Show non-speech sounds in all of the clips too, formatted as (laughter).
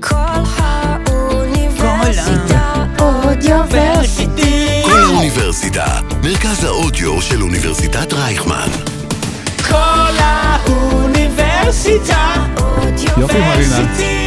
כל האוניברסיטה אודיוורסיטי. כל האוניברסיטה, מרכז האודיו של אוניברסיטת רייכמן. כל האוניברסיטה יופי, מרינה. אודיוורסיטי.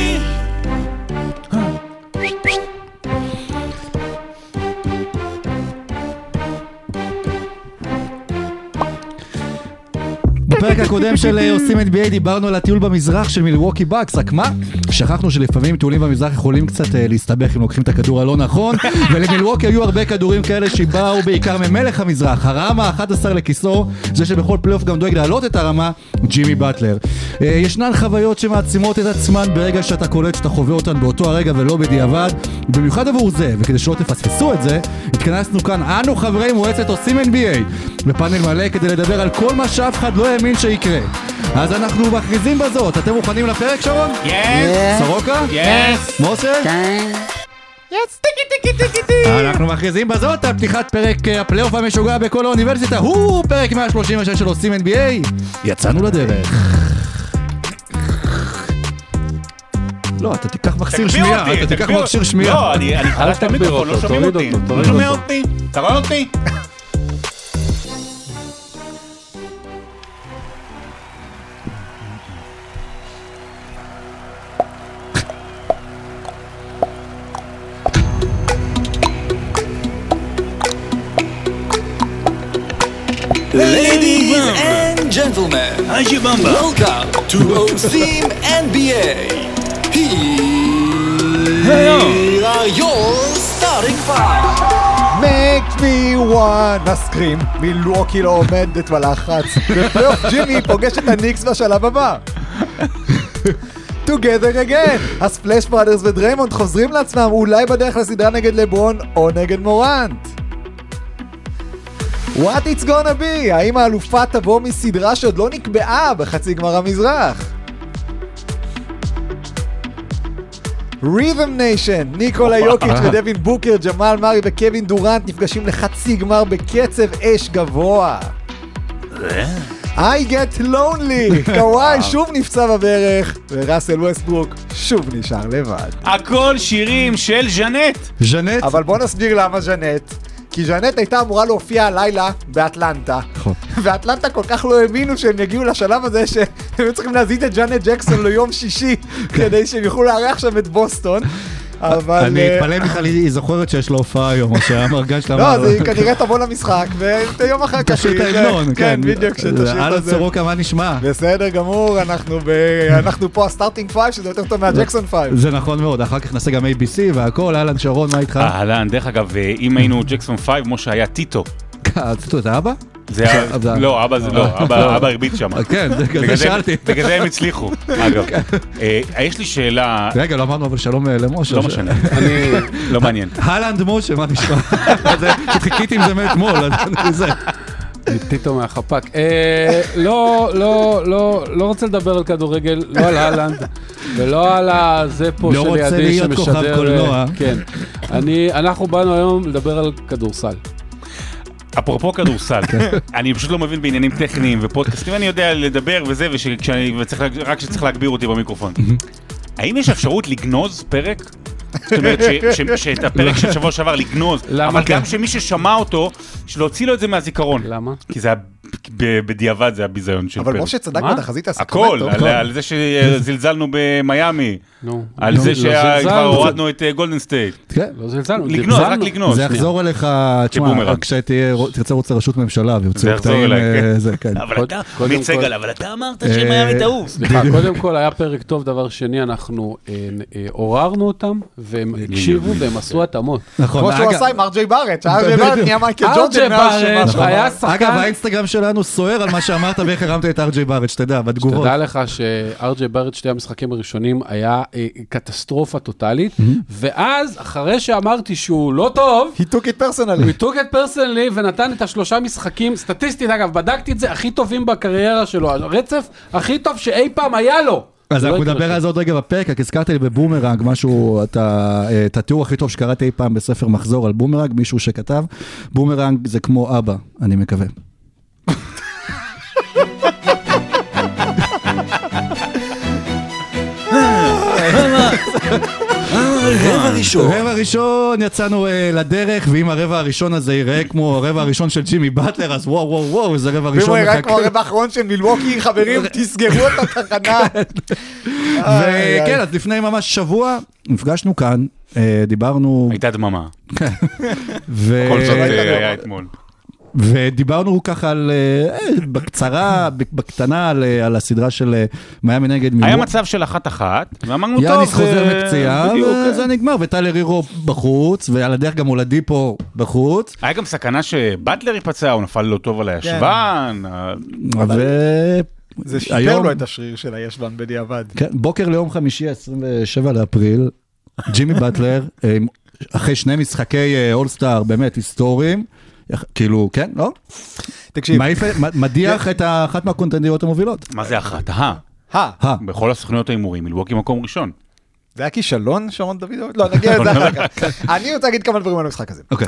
בפרק הקודם של אה, עושים NBA דיברנו על הטיול במזרח של מילווקי בקס, רק מה? שכחנו שלפעמים טיולים במזרח יכולים קצת אה, להסתבך אם לוקחים את הכדור הלא נכון, (laughs) ולמילווקי היו הרבה כדורים כאלה שבאו בעיקר ממלך המזרח, הרמה ה-11 לכיסו, זה שבכל פלייאוף גם דואג להעלות את הרמה, ג'ימי באטלר. אה, ישנן חוויות שמעצימות את עצמן ברגע שאתה קולט שאתה חווה אותן באותו הרגע ולא בדיעבד, במיוחד עבור זה, וכדי שלא תפספסו את זה, התכנסנו כאן אנו חברי מועצת עושים NBA, בפאנל מלא כדי לדבר על כל מה שאף אחד לא האמין שיקרה. אז אנחנו מכריזים בזאת, אתם מוכנים לפרק שרון? yes, סורוקה? yes. מוסר? אנחנו מכריזים בזאת על פתיחת פרק אה, הפלייאוף המשוגע בכל האוניברסיטה, הוא פרק 136 של עושים NBA. יצאנו לדרך. לא, אתה תיקח מכשיר שמיעה, אתה תיקח מכשיר שמיעה. לא, אני אני חלש את המיקרופון, לא שומעים אותי. לא שומע. אותי? אתה רואה אותי? במבה. welcome to OSIM NBA. Here are your starting five. make me wanna scream, מילווקי לא עומדת בלחץ, בפלייאוף ג'ימי פוגש את הניקס בשלב הבא. together again, ה Splash Brothers ודריימונד חוזרים לעצמם אולי בדרך לסדרה נגד לברון או נגד מורנט. What it's gonna be? האם האלופה תבוא מסדרה שעוד לא נקבעה בחצי גמר המזרח? Rhythm Nation, ניקולה יוקיץ' ודווין בוקר, ג'מאל מארי וקווין דורנט נפגשים לחצי גמר בקצב אש גבוה. I get lonely, (laughs) קוואי שוב נפצע בברך, וראסל ווסטברוק שוב נשאר לבד. הכל שירים של ג'נט. ג'נט? אבל בוא נסביר למה ג'נט. כי ג'נט הייתה אמורה להופיע הלילה באטלנטה. נכון. ואטלנטה כל כך לא האמינו שהם יגיעו לשלב הזה שהם היו צריכים להזיז את ג'נט ג'קסון ליום שישי כדי שהם יוכלו לארח שם את בוסטון. אבל... אני אה, אתפלא בכלל היא זוכרת שיש לו הופעה היום, או שהאמרגן שלה לא, אז. היא כנראה תבוא למשחק, ויום אחר כך... תשיר את ה- ההמנון, כן, בדיוק, שתשיר את זה. סורוקה, מה נשמע? בסדר גמור, אנחנו ב... אנחנו פה ה starting five, שזה יותר טוב מהג'קסון פייב. זה נכון מאוד, אחר כך נעשה גם ABC והכל, אהלן שרון, מה איתך? אהלן, דרך אגב, אה, אם היינו ג'קסון 5, כמו שהיה טיטו. רצית את האבא? זה היה... זה- לא, אבא זה לא, אבא הרביץ שם. כן, בגלל זה שאלתי. בגלל זה הם הצליחו, (laughs) אגב. אה, יש לי שאלה, רגע, לא אמרנו אבל שלום אה, למשה. לא משנה, (laughs) (laughs) לא מעניין. הלנד משה, מה נשמע? חיכיתי עם זה מאתמול, אז אני זה. טיטו מהחפ"ק. אה, לא, לא, לא, לא רוצה לדבר על כדורגל, לא על אהלנד, ולא על הזה פה לא רוצה שלידי להיות שמשדר... כוכב קולנוע. אה, כן. אני, אנחנו באנו היום לדבר על כדורסל. אפרופו כדורסל, אני פשוט לא מבין בעניינים טכניים ופודקאסטים, אני יודע לדבר וזה, ושכשאני, וצריך, רק כשצריך להגביר אותי במיקרופון. האם יש אפשרות לגנוז פרק? זאת אומרת, שאת הפרק של שבוע שעבר לגנוז, למה? אבל גם כן. שמי ששמע אותו, להוציא לו את זה מהזיכרון. למה? כי זה היה, בדיעבד זה הביזיון של פרק. אבל משה צדק? בתחזית הכל, הסקרמנטו. על, על זה שזלזלנו במיאמי, נו. על זה לא שכבר. הורדנו את גולדן סטייט. כן. לא זלזלנו. לגנוז, רק. לגנוז. זה. יחזור אליך, תשמע, כבומרנג. כשתרצה רוצה ראשות ממשלה ויוצאו זה יחזור קטעים, אליי, אה. זה. אבל קוד- אתה, קודם עמית כל- סגל, אבל אתה אמרת אה, שמיאמי תעוף. סליחה, קודם כל היה פרק טוב, דבר שני, אנחנו אה, אה, עוררנו אותם, והם הקשיבו והם עשו התאמות. נכון. כמו שהוא עשה עם ארג'יי בארט, שארג'יי בארט נהיה מייקל ג'ורדן מאז בארט שמה היה. שחקן... אגב, האינסטגרם שלנו סוער על מה שאמרת ואיך הרמת את ארג'יי בארט, שתדע, בתגובות. תדע לך שארג'יי בארט, שתי המשחקים הראשונים, היה אה, קטסטרופה טוטאלית, ואז, אחרי שאמרתי שהוא לא טוב, He took it personally. took it personally ונתן את השלושה משחקים, סטטיסטית אגב, בדקתי את זה, הכי טובים בקריירה שלו, הרצף הכי טוב שאי פעם היה לו. אז לא אנחנו נדבר על זה עוד רגע בפרק, רק הזכרת לי בבומרנג משהו, אה, את התיאור הכי טוב שקראתי אי פעם בספר מחזור על בומרנג, מישהו שכתב, בומרנג זה כמו אבא, אני מקווה. אה, אה, ראשון. רבע ראשון יצאנו אה, לדרך, ואם הרבע הראשון הזה ייראה כמו הרבע הראשון של ג'ימי באטלר, אז וואו וואו וואו, איזה רבע ואם הוא ראשון יראה כמו מחכה. הרבע האחרון של מילווקי, חברים, (laughs) תסגרו את התחנה. איי, וכן. אז לפני ממש שבוע נפגשנו כאן, אה, דיברנו, הייתה דממה. (laughs) כל זאת הייתה אה. היה אתמול. ודיברנו ככה על, אה, בקצרה, בקטנה, על, אה, על הסדרה של אה, מיאמי נגד היה מילווקי. מצב של אחת-אחת, ואמרנו טוב, יאניס חוזר מפציעה, וזה כן. נגמר, וטיילר הירו בחוץ, ועל הדרך גם הולדיפו בחוץ, היה גם סכנה שבטלר ייפצע, הוא נפל לא טוב על הישבן. אה, ו... זה שיפר היום- לו את השריר של הישבן בדיעבד. כן, בוקר ליום חמישי, 27 לאפריל, ג'ימי באטלר, אה, אחרי שני משחקי אולסטאר באמת היסטוריים, כאילו, כן, לא? תקשיב, מעיף- מדיח את אחת מהקונטנדיות המובילות. מה זה אחת? אה, אה, אה, בכל הסוכניות ההימורים, מילווקי מקום ראשון. זה היה כישלון, שרון דוידוב? לא, נגיע לזה אחר כך. (laughs) אני רוצה להגיד כמה דברים על המשחק הזה. אוקיי.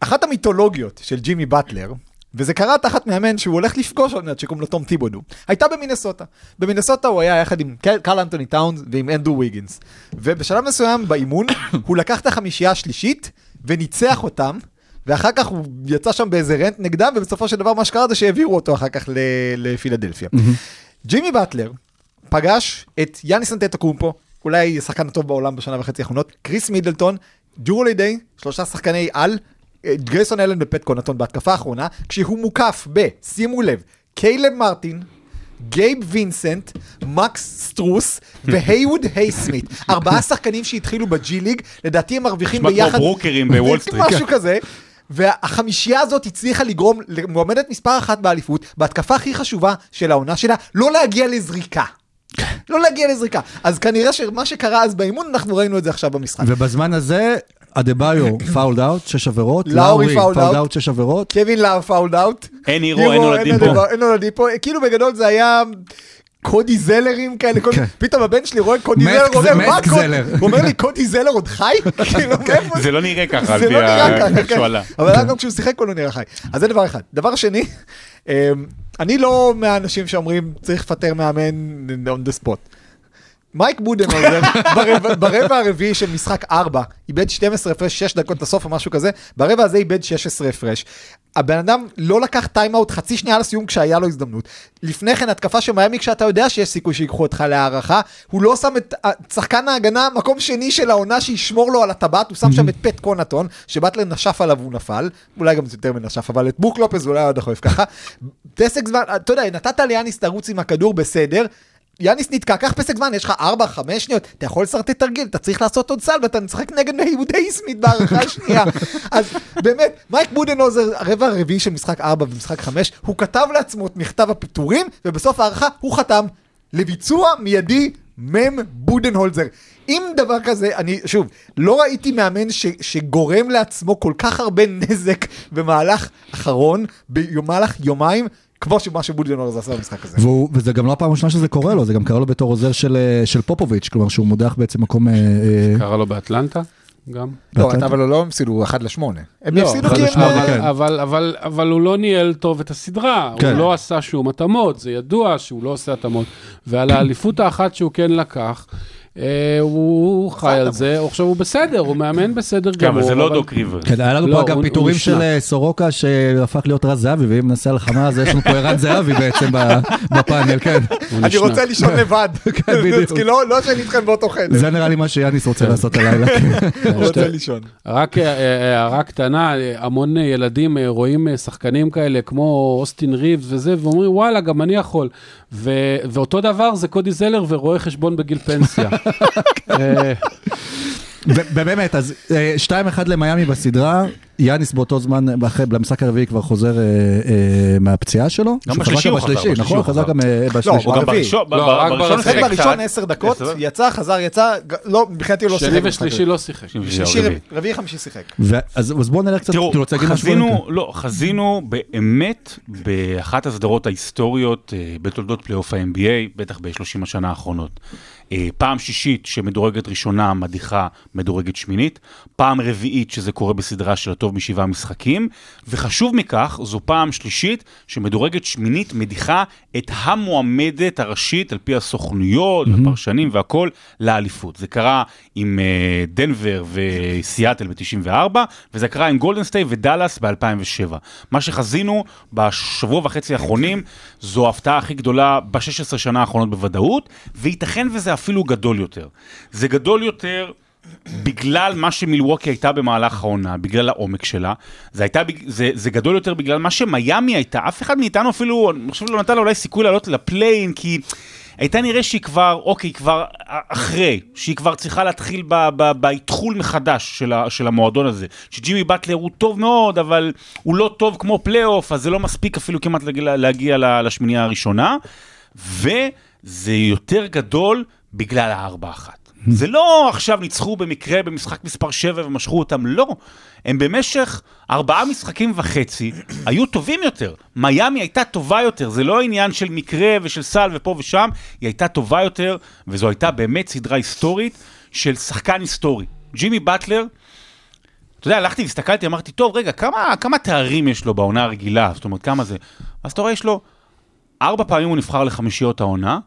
אחת המיתולוגיות של ג'ימי באטלר, וזה קרה תחת מאמן שהוא הולך לפגוש עוד מעט, שקוראים לו תום טיבודו, הייתה במינסוטה. במינסוטה הוא היה יחד עם קל- קרל אנטוני טאונס ועם אנדרו ויגינס. ובשלב מסוים באימון, (coughs) הוא לקח את החמישייה השלישית וניצח אותם. ואחר כך הוא יצא שם באיזה rant נגדם, ובסופו של דבר מה שקרה זה שהעבירו אותו אחר כך לפילדלפיה. ג'ימי באטלר פגש את יאניס אנטטוקומפו, אולי השחקן הטוב בעולם בשנה וחצי האחרונות, קריס מידלטון, ג'רו הולידיי, שלושה שחקני על, אה, גרייסון אלן ופט קונוטון בהתקפה האחרונה, כשהוא מוקף ב, שימו לב, קיילב מרטין, גייב וינסנט, מקס סטרוס (laughs) והייווד הייסמית'. ארבעה שחקנים שהתחילו בג'י ליג, לדעתי הם מרוויחים נשמע כמו ביחד... ברוקרים בוול סטריט. משהו כזה. והחמישייה הזאת הצליחה לגרום למועמדת מספר אחת באליפות, בהתקפה הכי חשובה של העונה שלה, לא להגיע לזריקה. (laughs) לא להגיע לזריקה. אז כנראה שמה שקרה אז באימון, אנחנו ראינו את זה עכשיו במשחק. ובזמן הזה, אדבאיו (coughs) fouled out, שש עבירות, לאורי out. out, שש עבירות. קווין לאב fouled out. אין הירו, אין אולדיפו. אין אולדיפו. כאילו בגדול זה היה... קודי זלרים כאלה, קודי- כן. פתאום הבן שלי רואה קודי זלר, הוא אומר, מה קודי? זלר?" הוא אומר לי, קודי זלר עוד חי? (laughs) כאילו, מאיפה זה לא נראה ככה, זה לא נראה ככה, כן. אבל גם כשהוא שיחק הוא לא נראה חי. אז זה דבר אחד. דבר שני, אמ, אני לא מהאנשים שאומרים צריך לפטר מאמן on the spot. מייק בודנהוזר (laughs) ברבע- ברבע הרביעי של משחק 4 איבד 12 הפרש 6 דקות לסוף או משהו כזה, ברבע הזה איבד 16 הפרש. הבן אדם לא לקח טיימאוט חצי שנייה לסיום כשהיה לו הזדמנות. לפני כן התקפה של מיאמי כשאתה יודע שיש סיכוי שיקחו אותך להערכה, הוא לא שם את אה, שחקן ההגנה מקום שני של העונה שישמור לו על הטבעת, הוא שם שם את פט קונטון, שבטלר נשף עליו והוא נפל, אולי גם יותר מנשף, אבל את בוק לופז אולי עוד חויף ככה. פסק זמן, אתה יודע, נתת ליאניס לרוץ עם הכדור בסדר, יאניס נתקע, קח פסק זמן, יש לך 4-5 שניות, אתה יכול לשרטט תרגיל, אתה צריך לעשות עוד סל ואתה משחק נגד יהודי סמית בהערכה (laughs) השנייה. אז באמת, מייק בודנוזר, הרבע הרביעי של משחק 4 ומשחק 5, הוא כתב לעצמו את מכתב הפיטורים, ובסוף ההערכה הוא חתם לביצוע מיידי מם בודנהולזר. אם דבר כזה, אני, שוב, לא ראיתי מאמן ש, שגורם לעצמו כל כך הרבה נזק במהלך אחרון, במהלך יומיים, כמו שמה שבודנהולזר עשה במשחק הזה. והוא, וזה גם לא הפעם הראשונה שזה קורה לו, זה גם קרה לו בתור עוזר של, אה, של פופוביץ', כלומר שהוא מודח בעצם מקום... אה, אה, קרה לו באטלנטה גם. לא, באטלנטה. אבל לא הפסידו 1 ל-8. הם לא, הפסידו אחד כי הם... לשמונה, אבל, כן. אבל, הוא לא ניהל טוב את הסדרה, כן. הוא לא עשה שום התאמות, זה ידוע שהוא לא עושה התאמות. ועל (clears throat) האליפות האחת שהוא כן לקח, הוא חי על זה, עכשיו הוא בסדר, הוא מאמן בסדר כן, גמור. אבל זה לא דוק ריבר. כן, היה לנו לא, פה הוא פיטורים. של אה, סורוקה שהפך להיות רז זהבי, ואם נעשה הלחמה אז יש לנו פה ערן זהבי בעצם ב- (laughs) בפאנל, כן. אני. רוצה לישון לבד. (laughs) כן, בדיוק. כי לא לא שאני איתכם באותו חדר. זה נראה לי מה שיאניס רוצה לעשות הלילה. (laughs) כן. הוא רוצה לישון. רק אה, אה, הערה קטנה, אה, המון אה, ילדים אה, רואים אה, שחקנים כאלה כמו אוסטין ריבס וזה, ואומרים וואלה, גם אני יכול. ו- ואותו דבר זה קודי זלר ורואה חשבון בגיל פנסיה. אה, ובאמת, אז אה, 2-1 למיאמי בסדרה, יאניס באותו זמן, אחרי, למשחק הרביעי כבר חוזר אה, אה, מהפציעה שלו. גם שהוא בשלישי חזר הוא חזר, בשלישי, בשלישי נכון? הוא חזר חזר. גם אה, לא, בשלישי. הוא גם. בראשון, לא, בראשון ברשת. שיחק שיחק בראשון קצת. 10 דקות, עשר. יצא, חזר, יצא, לא, מבחינתי הוא לא שני שיחק במשחק ושלישי. לא שיחק. רביעי. חמישי שיחק. אז בואו נלך קצת, תראו, אתה רוצה להגיד משהו? חזינו, לא, חזינו באמת באחת הסדרות ההיסטוריות אה, בתולדות פלייאוף ה-NBA, בטח ב-30 השנה האחרונות. אה, פעם שישית שמדורגת ראשונה מדיחה מדורגת שמינית, פעם רביעית שזה קורה בסדרה של הטוב טוב משבעה משחקים, וחשוב מכך, זו פעם שלישית שמדורגת שמינית מדיחה את המועמדת הראשית על פי הסוכנויות, הפרשנים והכל, לאליפות. זה קרה עם אה, דנבר וסיאטל ב-94, וזה קרה עם גולדן סטייט ודאלאס ב-2007. מה שחזינו בשבוע וחצי האחרונים, זו ההפתעה הכי גדולה ב-16 שנה האחרונות בוודאות, וייתכן וזה אפילו גדול יותר. זה גדול יותר בגלל מה שמילווקי הייתה במהלך העונה, בגלל העומק שלה, זה, הייתה, זה, זה גדול יותר בגלל מה שמיאמי הייתה, אף אחד מאיתנו אפילו, אני חושב לא נתן לה אולי סיכוי לעלות ל play-in, כי הייתה נראה שהיא כבר, אוקיי, כבר אחרי, שהיא כבר צריכה להתחיל באתחול מחדש של, ה, של המועדון הזה, שג'ימי באטלר הוא טוב מאוד, אבל הוא לא טוב כמו פלייאוף, אז זה לא מספיק אפילו כמעט להגיע, להגיע לשמינייה הראשונה, וזה יותר גדול בגלל הארבע אחת. זה לא עכשיו ניצחו במקרה במשחק מספר 7 ומשכו אותם, לא. הם במשך ארבעה משחקים וחצי (clears throat) היו טובים יותר. מיאמי הייתה טובה יותר, זה לא עניין של מקרה ושל סל ופה ושם, היא הייתה טובה יותר, וזו הייתה באמת סדרה היסטורית של שחקן היסטורי. ג'ימי באטלר, אתה יודע, הלכתי והסתכלתי, אמרתי, טוב, רגע, כמה, כמה תארים יש לו בעונה הרגילה? זאת אומרת, כמה זה? אז אתה רואה, יש לו ארבע פעמים הוא נבחר לחמישיות העונה,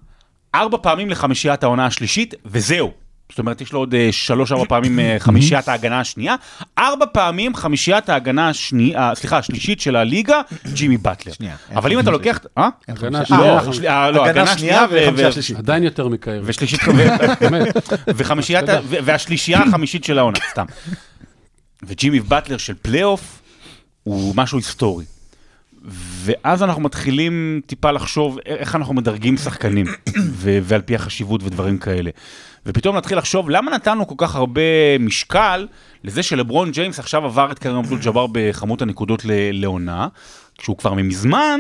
ארבע פעמים לחמישיית העונה השלישית, וזהו. זאת אומרת, יש לו עוד אה, שלוש-ארבע פעמים אה, חמישיית ההגנה השנייה, ארבע פעמים חמישיית ההגנה השנייה, סליחה, השלישית של הליגה, ג'ימי באטלר. שנייה, אבל אם אתה לוקח... אה? הגנה אה, שנייה, לא, אה, לא, הגנה שנייה ו- וחמישה ו- שלישית. עדיין יותר מקייב. ושלישית, (laughs) וחמישיית, ו- והשלישייה החמישית של העונה, סתם. וג'ימי באטלר של פלייאוף הוא משהו היסטורי. ואז אנחנו מתחילים טיפה לחשוב איך אנחנו מדרגים שחקנים, (coughs) ו- ועל פי החשיבות ודברים כאלה. ופתאום נתחיל לחשוב למה נתנו כל כך הרבה משקל לזה שלברון ג'יימס עכשיו עבר את קרם אבדול ג'אבר בכמות הנקודות ל- לעונה, כשהוא כבר ממזמן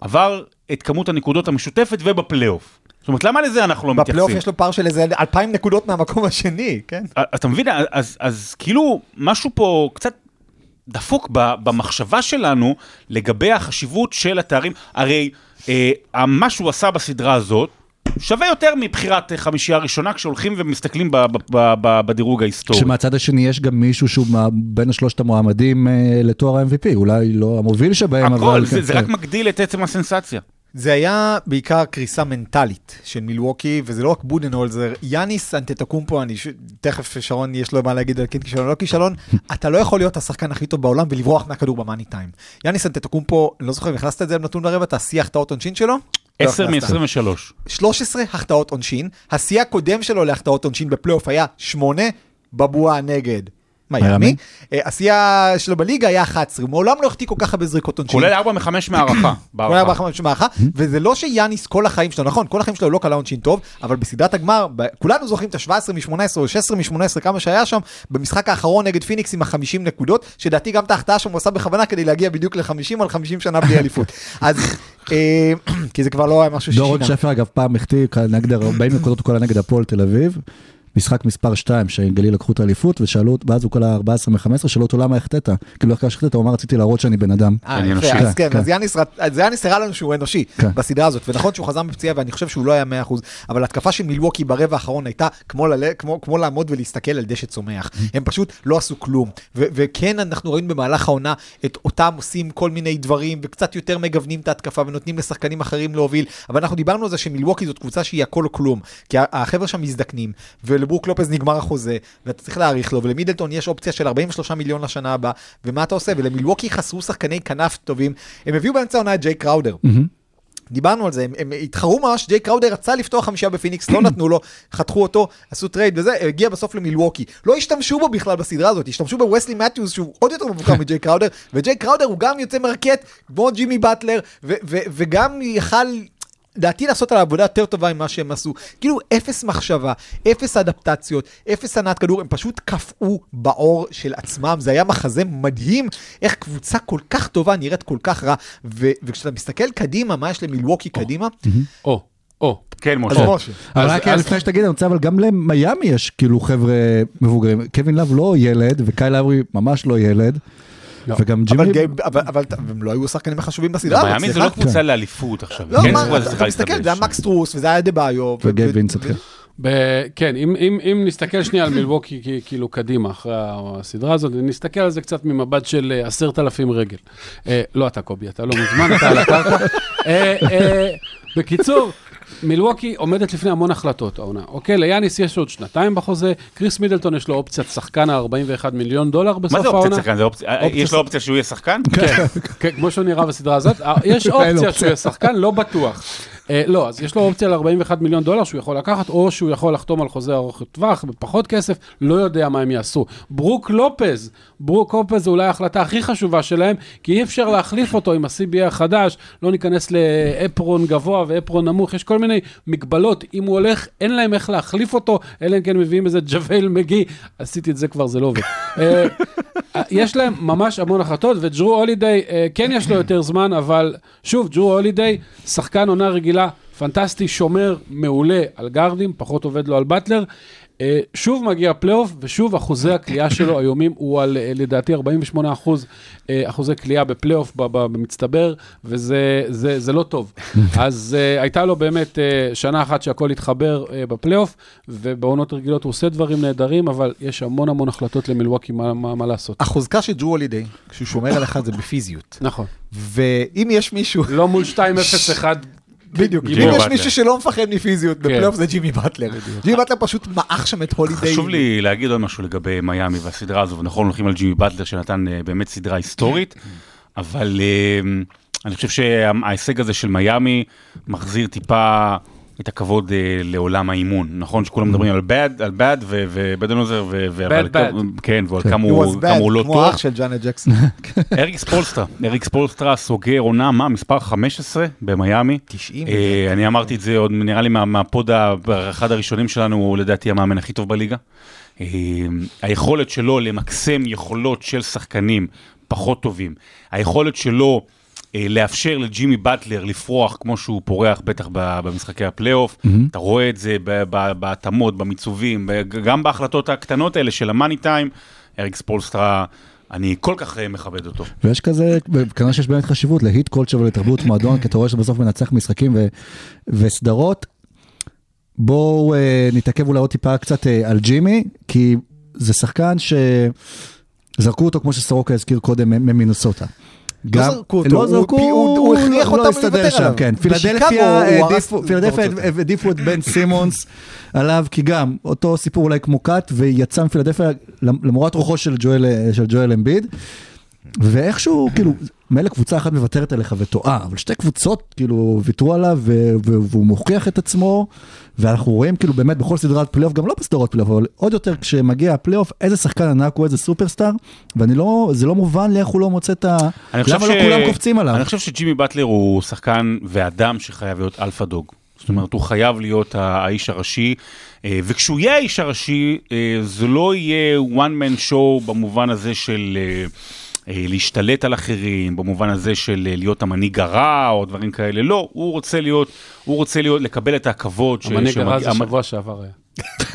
עבר את כמות הנקודות המשותפת ובפלייאוף. זאת אומרת, למה לזה אנחנו לא מתייחסים? בפלייאוף יש לו פער של איזה 2,000 נקודות מהמקום השני, כן? אתה מבין, אז, אז כאילו משהו פה קצת דפוק במחשבה שלנו לגבי החשיבות של התארים. הרי אה, מה שהוא עשה בסדרה הזאת שווה יותר מבחירת אה, חמישייה ראשונה כשהולכים ומסתכלים ב- ב- ב- ב- בדירוג ההיסטורי. שמהצד השני יש גם מישהו שהוא בין השלושת המועמדים אה, לתואר ה-MVP, אולי לא המוביל שבהם, אבל... הכל, זה, כן, זה כן. רק מגדיל את עצם הסנסציה. זה היה בעיקר קריסה מנטלית של מילווקי, וזה לא רק בודנהולזר, יאניס אנטטקומפו, אני ש... תכף שרון יש לו מה להגיד על כן כישלון לא כישלון, (laughs) אתה לא יכול להיות השחקן הכי טוב בעולם ולברוח מהכדור במאני טיים. יאניס אנטטקומפו, אני לא זוכר אם הכנסת את זה לנתון ברבע, אתה השיא החטאות עונשין שלו? לא 10 הכנסת. מ-23. 13 החטאות עונשין, השיא הקודם שלו להחטאות עונשין בפלייאוף היה 8 בבועה נגד מיאמי. מיאמי, אה, השיא שלו בליגה היה 11, הוא מעולם לא החטיא כל כך הרבה זריקות עונשין. כולל 4 מ-5 מהערכה. (coughs) כל בהערכה. ארבע חמש מערכה, וזה לא שיאניס כל החיים שלו, נכון, כל החיים שלו לא קלע עונשין טוב, אבל בסדרת הגמר, ב- כולנו זוכרים את ה-17 מ-18 או 16 מ-18, כמה שהיה שם, במשחק האחרון נגד פיניקס עם ה-50 נקודות, שלדעתי גם את ההחטאה שם הוא עשה בכוונה כדי להגיע בדיוק ל-50 על 50 שנה בלי אליפות. (laughs) אז, אה, (coughs) כי זה כבר לא היה משהו דורון ששינה. שפר אגב פעם החטיא נגד 40 נקודות הוא נגד הפועל תל אביב. משחק מספר 2 שגליל לקחו את האליפות ושאלו ואז הוא קלע 14 מ-15 שאלו אותו למה החטאת כאילו איך שהחטאת הוא אמר רציתי להראות שאני בן אדם. אה, אני אנושי. אז כן, כן, כן. אז יאניס הראה לנו שהוא אנושי כן. בסדרה הזאת, ונכון שהוא חזר מפציעה ואני חושב שהוא לא היה 100%, אבל התקפה של מילווקי ברבע האחרון הייתה כמו לעמוד ולהסתכל על דשא צומח. הם פשוט לא עשו כלום. וכן, אנחנו ראינו במהלך העונה את אותם עושים כל מיני דברים, וקצת יותר מגוונים את ההתקפה ונותנים לשחקנים אחרים להוביל, אבל אנחנו דיברנו על זה שמילווקי זאת קבוצה שהיא הכל או כלום, כי החבר'ה שם מזדקנים, ולברוק לופז נגמר החוזה, ואתה צריך להאריך לו, ולמידלטון יש אופציה של 43 מיליון לשנה הבאה, ומה אתה עושה? ולמילווקי חסרו שחקני כנף טובים, הם הביאו באמצע העונה את ג'יי קראודר. דיברנו על זה, הם, הם התחרו ממש, ג'יי קראודר רצה לפתוח חמישה בפיניקס, לא נתנו לו, חתכו אותו, עשו trade וזה, הגיע בסוף למילווקי. לא השתמשו בו בכלל בסדרה הזאת, השתמשו בווסלי מתיוס שהוא עוד יותר מבוגר מג'יי קראודר, וג'יי קראודר הוא גם יוצא מרקט כמו ג'ימי באטלר, ו- ו- וגם יכל... לדעתי לעשות על העבודה יותר טובה ממה שהם עשו. כאילו אפס מחשבה, אפס אדפטציות, אפס הנעת כדור, הם פשוט קפאו בעור של עצמם. זה היה מחזה מדהים, איך קבוצה כל כך טובה נראית כל כך רע. ו- וכשאתה מסתכל קדימה, מה יש למילווקי קדימה, או, או. כן, אז משה. משה. אבל אז- רק אז- לפני שתגיד אני רוצה אבל גם למיאמי יש כאילו חבר'ה מבוגרים קווין לאב לא ילד וקייל לאורי ממש לא ילד. לא. וגם ג'ימי אבל הם לא היו השחקנים החשובים בסדרה מיאמי זה. לא קבוצה לאליפות עכשיו. לא, אתה מסתכל. זה היה מקס סטרוס וזה היה אדבאיו. ו- וגייב ו- וינסנט, ו- כן. כן, אם, אם, אם נסתכל שנייה על מילווקי כאילו קדימה אחרי הסדרה הזאת, נסתכל על זה קצת ממבט של אה, עשרת אלפים רגל. אה, לא אתה קובי, אתה לא מוזמן, אתה על הקרקע. (laughs) אה, אה, בקיצור, מילווקי עומדת לפני המון החלטות העונה. אוקיי, ליאניס יש עוד שנתיים בחוזה, קריס מידלטון יש לו אופציית שחקן ה-41 מיליון דולר בסוף מה העונה. זה אופציה שחקן? זה אופציה- אה, יש לו אופציה שהוא יהיה שחקן? כן, כן, כמו שהוא נראה בסדרה הזאת, אה, יש אופציה שהוא יהיה שחקן, לא בטוח. אה, לא, אז יש לו אופציה ל-41 מיליון דולר שהוא יכול לקחת, או שהוא יכול לחתום על חוזה ארוך טווח בפחות כסף, לא יודע מה הם יעשו. ברוק לופז, ברוק לופז זה אולי ההחלטה הכי חשובה שלהם, כי אי אפשר להחליף אותו עם ה-CBA החדש, לא ניכנס לאפרון גבוה ואפרון נמוך, יש כל מיני מגבלות, אם הוא הולך, אין להם איך להחליף אותו, אלא אם כן מביאים איזה ג'אוויל מגי, עשיתי את זה כבר, זה לא עובד. יש להם ממש המון החלטות, וג'רו הולידיי, אה, כן יש לו יותר זמן, אבל שוב, ג'רו הולידיי, שחקן עונה רגילה, פנטסטי, שומר מעולה על גארדים, פחות עובד לו על באטלר. אה, שוב מגיע פלייאוף, ושוב אחוזי הקליעה שלו איומים הוא על אה, לדעתי 48 אחוז אה, אחוזי קליעה בפלייאוף במצטבר, וזה זה, זה לא טוב. (laughs) אז הייתה לו באמת שנה אחת שהכל התחבר בפלייאוף, ובעונות רגילות הוא עושה דברים נהדרים, אבל יש המון המון החלטות למילווקי מה, מה, מה לעשות. החוזקה של ג'רו הולידיי, כשהוא שומר עליך זה בפיזיות. נכון. ואם יש מישהו, לא מול 2-0-1. בדיוק, אם יש. מישהו שלא מפחד מפיזיות בפלייאוף זה ג'ימי באטלר. ג'ימי באטלר פשוט מעך שם את הולידיי. חשוב לי להגיד עוד משהו לגבי מיאמי והסדרה הזו, ונכון, הולכים על ג'ימי באטלר שנתן אה, באמת סדרה היסטורית, אבל אה, אני חושב שההישג הזה של מיאמי מחזיר טיפה את הכבוד אה, לעולם האימון, נכון? שכולם מדברים על בד, על בד ובדנוזר, ועל bad. כן, ועל כמה הוא לא כמו טוב. האח של ג'אנט ג'קסון. (laughs) אריק ספולסטרה, אריק ספולסטרה סוגר עונה, מה, מספר 15 במיאמי. 90. אה, אני אמרתי את זה עוד, נראה לי מה- מהפוד, אחד הראשונים שלנו, הוא לדעתי המאמן הכי טוב בליגה. אה, היכולת שלו למקסם יכולות של שחקנים פחות טובים, היכולת שלו לאפשר לג'ימי באטלר לפרוח כמו שהוא פורח בטח במשחקי הפלייאוף, אתה רואה את זה בהתאמות, במיצובים, גם בהחלטות הקטנות האלה של ה money time, אריק ספולסטרה, אני כל כך אה, מכבד אותו. ויש כזה, כנראה שיש באמת חשיבות ל Heat culture ולתרבות מועדון, כי אתה רואה שבסוף מנצח משחקים ו, וסדרות. בואו אה, נתעכב אולי עוד טיפה קצת אה, על ג'ימי, כי זה שחקן שזרקו אותו, כמו שסורוקה הזכיר קודם, מ- ממינוסוטה. גם- זרקו אותו, לא זרקו, הוא- הוא הכריח לא אותם הסתדר לוותר עליו. כן. פילדלפיה העדיפו- לא העדיפו את בן סימונס עליו, כי גם אותו סיפור אולי כמו קאט, ויצא מפילדלפיה למורת רוחו של ג'ואל של ג'ואל אמביד. ואיכשהו, כאילו, מילא קבוצה אחת מוותרת עליך וטועה, אבל שתי קבוצות, כאילו, ויתרו עליו, והוא מוכיח את עצמו, ואנחנו רואים, כאילו, באמת בכל סדרת פלייאוף, גם לא בסדרות פלייאוף, אבל עוד יותר כשמגיע הפלייאוף, איזה שחקן ענק הוא, איזה סופרסטאר, ואני לא, זה לא מובן לי איך הוא לא מוצא את ה... למה לא ש- כולם קופצים עליו? אני חושב שג'ימי באטלר הוא שחקן ואדם שחייב להיות alpha dog. זאת אומרת, הוא חייב להיות האיש הראשי, אה, וכשהוא יהיה האיש הראשי, אה, זה לא יהיה one man show במובן הזה של... אה, להשתלט על אחרים, במובן הזה של אה, להיות המנהיג הרע או דברים כאלה, לא, הוא רוצה להיות, הוא רוצה להיות, לקבל את הכבוד. המנהיג הרע זה שבוע שעבר היה. (laughs)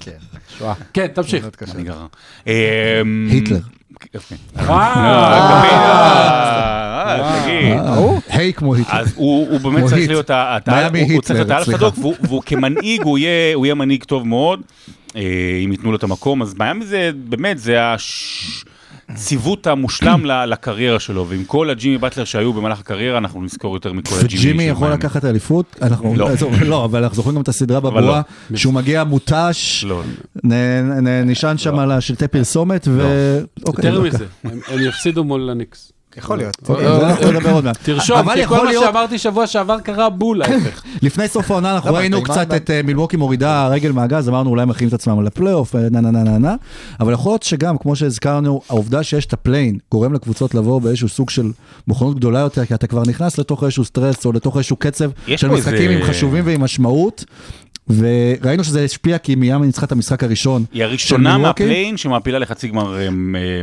כן. שואה. כן, תמשיך. המנהיג הרע. (laughs) אה, היטלר. אה, אה, אה? היי כמו היטלר. אז הוא, באמת צריך. להיות, ה- ה- מיאמי הוא, הוא צריך להיות היטלר, האלפא סליחה. דוק, והוא, כמנהיג, הוא יהיה, מנהיג טוב מאוד, אה, אם ייתנו לו את המקום, אז מיאמי זה באמת, זה הציוות המושלם לקריירה שלו, ועם כל הג'ימי באטלר שהיו במהלך הקריירה, אנחנו נזכור יותר מכל הג'ימי וג'ימי של יכול. לקחת אליפות, אנחנו, לא. לא, אבל אנחנו זוכרים גם את הסדרה בבועה, לא. שהוא מגיע מותש, לא. נשען שם על השלטי פרסומת, ו... אוקיי, יותר לא, מזה, הם יפסידו מול הניקס. יכול להיות. זה אנחנו נדבר עוד מעט. תרשום, כי כל מה שאמרתי שבוע שעבר קרה בול ההפך. (laughs) לפני סוף העונה אנחנו ראינו קצת את אה, מילווקי מורידה רגל מהגז, אמרנו אולי הם מכינים את עצמם לפלייאוף, אה, נה נה נה נה נה, אבל יכול להיות שגם, כמו שהזכרנו, העובדה שיש את ה play-in גורם לקבוצות לבוא באיזשהו סוג של מוכנות גדולה יותר, כי אתה כבר נכנס לתוך איזשהו סטרס או לתוך איזשהו קצב של משחקים עם חשובים ועם משמעות. וראינו שזה השפיע כי מיאמי ניצחה את המשחק הראשון. היא הראשונה. מה play-in שמעפילה לחצי גמר אה, אה,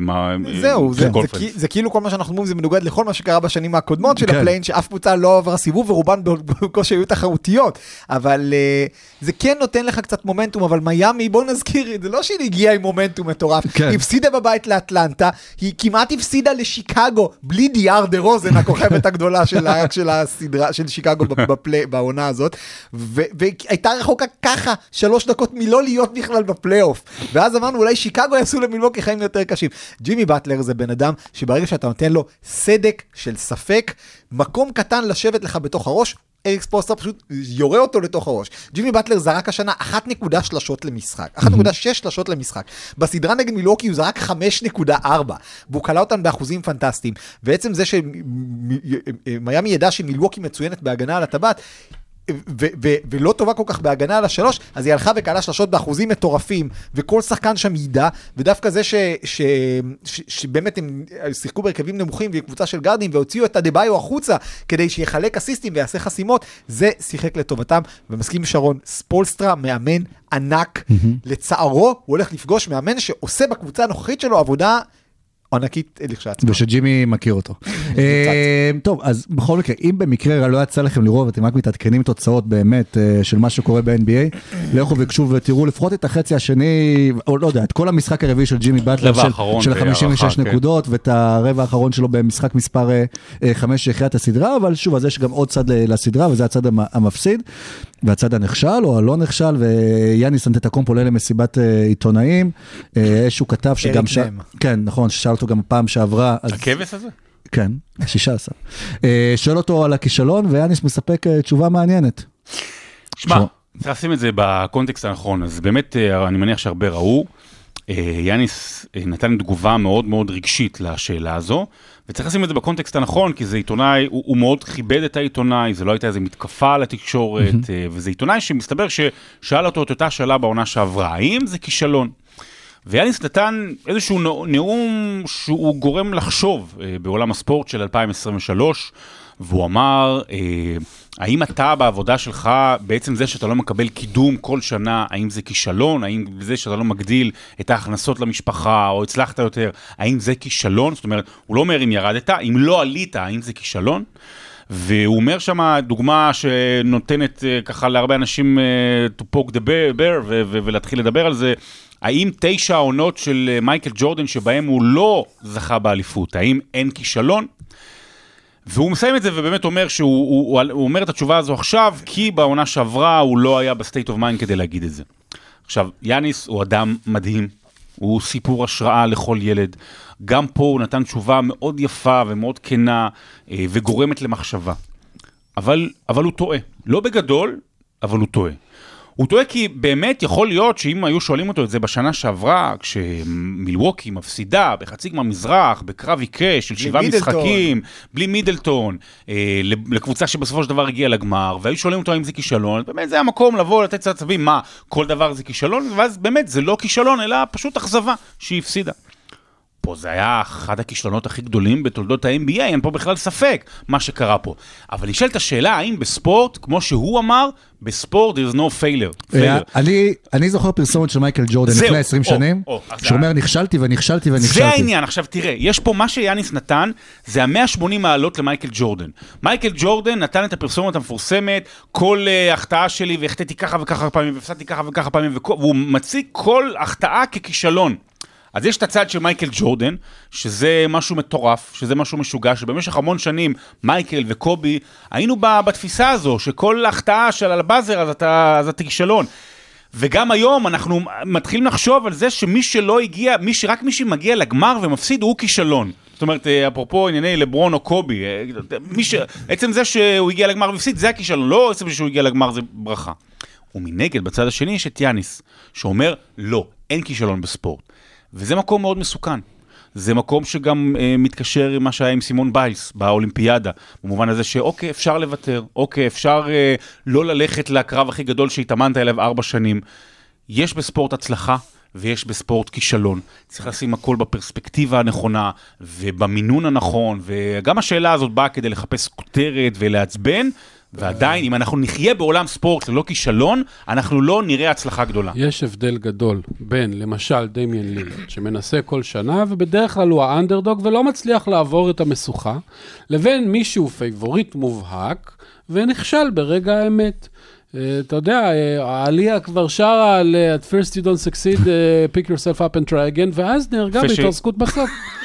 מה- זהו, אה, זה- כאילו כל מה שאנחנו אומרים זה מנוגד לכל מה שקרה בשנים הקודמות של כן. ה play-in, שאף קבוצה לא עברה סיבוב ורובן בקושי היו תחרותיות, אבל אה, זה כן נותן לך קצת מומנטום, אבל מיאמי, בוא נזכיר, זה לא שהיא הגיעה עם מומנטום מטורף, כן. היא הפסידה בבית לאטלנטה, היא כמעט הפסידה לשיקגו, בלי דמאר דה רוזן, הכוכבת הגדולה של שיקגו בעונה הזאת, והייתה רחוקה רחוקה ככה שלוש דקות מלא להיות בכלל בפלייאוף. ואז אמרנו אולי שיקגו יעשו למילווקי חיים יותר קשים. ג'ימי באטלר זה בן אדם שברגע שאתה נותן לו סדק של ספק, מקום קטן לשבת לך בתוך הראש, אריק ספולסטרה פשוט יורה אותו לתוך הראש. ג'ימי באטלר זרק השנה 1.3 שלשות למשחק, 1.6 שלשות למשחק. בסדרה נגד מילווקי הוא זרק 5.4, והוא כלה אותן באחוזים פנטסטיים. ועצם זה שמיאמי ידע שמילווקי מצוינת בהגנה על הטבעת, ו- ו- ולא טובה כל כך בהגנה על השלוש, אז היא הלכה וכלה שלשות באחוזים מטורפים, וכל שחקן שם ידע, ודווקא זה ש- ש- ש- שבאמת הם שיחקו בהרכבים נמוכים והיא קבוצה של גארדים, והוציאו את הדה-ביו החוצה כדי שיחלק אסיסטים ויעשה חסימות, זה שיחק לטובתם, ומסכים עם שרון, ספולסטרה מאמן ענק, לצערו הוא הולך לפגוש מאמן שעושה בקבוצה הנוכחית שלו עבודה ענקית לכשעצמה. ושג'ימי מכיר אותו. (laughs) אה, טוב, אז בכל מקרה, אם במקרה לא יצא לכם לראות ואתם רק מתעדכנים תוצאות באמת אה, של מה שקורה ב-NBA, לכו וקשו ותראו לפחות את החצי השני, או לא יודע, את כל המשחק הרביעי של ג'ימי באטלר של- האחרון של בהערכה, ה-56 כן. נקודות, ואת הרבע האחרון שלו במשחק מספר 5 שהכריע את הסדרה, אבל שוב, אז יש גם עוד צד ל- לסדרה, וזה הצד המ- המפסיד. והצד הנכשל או הלא נכשל, ויאניס אנטטקומפ עולה למסיבת אה, עיתונאים, אה, איזשהו כתב שגם ש... כן, נכון, ששאל אותו גם פעם שעברה. אז- הכבש הזה? כן, 16. אה, שואל אותו על הכישלון, ויאניס מספק תשובה מעניינת. שמע. צריך לשים את זה בקונטקסט הנכון, אז באמת אני מניח שהרבה ראו. אה, יאניס אה, נתן תגובה מאוד מאוד רגשית לשאלה הזו, וצריך לשים את זה בקונטקסט הנכון, כי זה עיתונאי, הוא, הוא מאוד כיבד את העיתונאי, זה לא הייתה איזה מתקפה על התקשורת, אה, וזה עיתונאי שמסתבר ששאל אותו את אותה שאלה בעונה שעברה, האם זה כישלון? ויאניס נתן איזשהו נאו- נאום שהוא גורם לחשוב בעולם הספורט של 2023, והוא אמר, האם אתה בעבודה שלך, בעצם זה שאתה לא מקבל קידום כל שנה, האם זה כישלון? האם זה שאתה לא מגדיל את ההכנסות למשפחה, או הצלחת יותר, האם זה כישלון? זאת אומרת, הוא לא אומר אם ירדת, אם לא עלית, האם זה כישלון? והוא אומר שם דוגמה שנותנת אה, ככה להרבה אנשים אה, to poke the bear, ו- ו- ולהתחיל לדבר על זה. האם תשע העונות של אה, מייקל ג'ורדן שבהם הוא לא זכה באליפות, האם אין כישלון? והוא מסיים את זה ובאמת אומר שהוא הוא, הוא, הוא אומר את התשובה הזו עכשיו, כי בעונה שעברה הוא לא היה ב state of mind כדי להגיד את זה. עכשיו, יאניס הוא אדם מדהים, הוא סיפור השראה לכל ילד. גם פה הוא נתן תשובה מאוד יפה ומאוד כנה אה, וגורמת למחשבה. אבל, אבל הוא טועה. לא בגדול, אבל הוא טועה. הוא טועה כי באמת יכול להיות שאם היו שואלים אותו את זה בשנה שעברה, כשמילווקי מפסידה בחצי גמר מזרח, בקרב עיקש של שבעה. משחקים, בלי מידלטון, אה, לקבוצה שבסופו של דבר הגיעה לגמר, והיו שואלים אותו האם זה כישלון, באמת זה המקום לבוא לתת קצת עצבים, מה, כל דבר זה כישלון? ואז באמת זה לא כישלון, אלא פשוט אכזבה שהיא הפסידה. פה זה היה אחד הכישלונות הכי גדולים בתולדות ה-NBA, אין פה בכלל ספק מה שקרה פה. אבל נשאלת השאלה, האם בספורט, כמו שהוא אמר, בספורט there's no failure. אה. אני- זוכר פרסומת של מייקל ג'ורדן לפני 20 או, שנים, שאומר נכשלתי ונכשלתי ונכשלתי. זה העניין, עכשיו תראה, יש פה מה שיאניס נתן, זה ה-180 מעלות למייקל ג'ורדן. מייקל ג'ורדן נתן את הפרסומת המפורסמת, כל uh, החטאה שלי והחטאתי ככה וככה פעמים, והפסדתי ככה וככה פעמים, והוא מציג כל החטאה ככישלון. אז יש את הצד של מייקל ג'ורדן, שזה משהו מטורף, שזה משהו משוגע, שבמשך המון שנים מייקל וקובי היינו בתפיסה הזו, שכל החטאה של הבאזר אז אתה, אז אתה כישלון. וגם היום אנחנו מתחילים לחשוב על זה שמי שלא הגיע, מי שרק מי שמגיע לגמר ומפסיד הוא כישלון. זאת אומרת, אה, אפרופו ענייני לברון או קובי, אה, מי ש... עצם זה שהוא הגיע לגמר והפסיד זה הכישלון, לא עצם זה שהוא הגיע לגמר זה ברכה. ומנגד, בצד השני יש את יאניס, שאומר, לא, אין כישלון בספורט. וזה מקום מאוד מסוכן. זה מקום שגם אה, מתקשר עם מה שהיה עם סימון ביילס באולימפיאדה, במובן הזה שאוקיי, אפשר לוותר, אוקיי, אפשר אה, לא ללכת לקרב הכי גדול שהתאמנת אליו ארבע שנים. יש בספורט הצלחה ויש בספורט כישלון. צריך לשים הכל בפרספקטיבה הנכונה ובמינון הנכון, וגם השאלה הזאת באה כדי לחפש כותרת ולעצבן, ועדיין, אם אנחנו נחיה בעולם ספורט ללא כישלון, אנחנו לא נראה הצלחה גדולה. יש הבדל גדול בין, למשל, דמיאן לילרד, שמנסה כל שנה, ובדרך כלל הוא האנדרדוג ולא מצליח לעבור את המשוכה, לבין מישהו פייבוריט מובהק, ונכשל ברגע האמת. אה, אתה יודע, אה, אלייה כבר שרה על אה, At first you don't succeed, pick yourself up and try again, ואז נהרגה בהתרסקות בסוף. (laughs)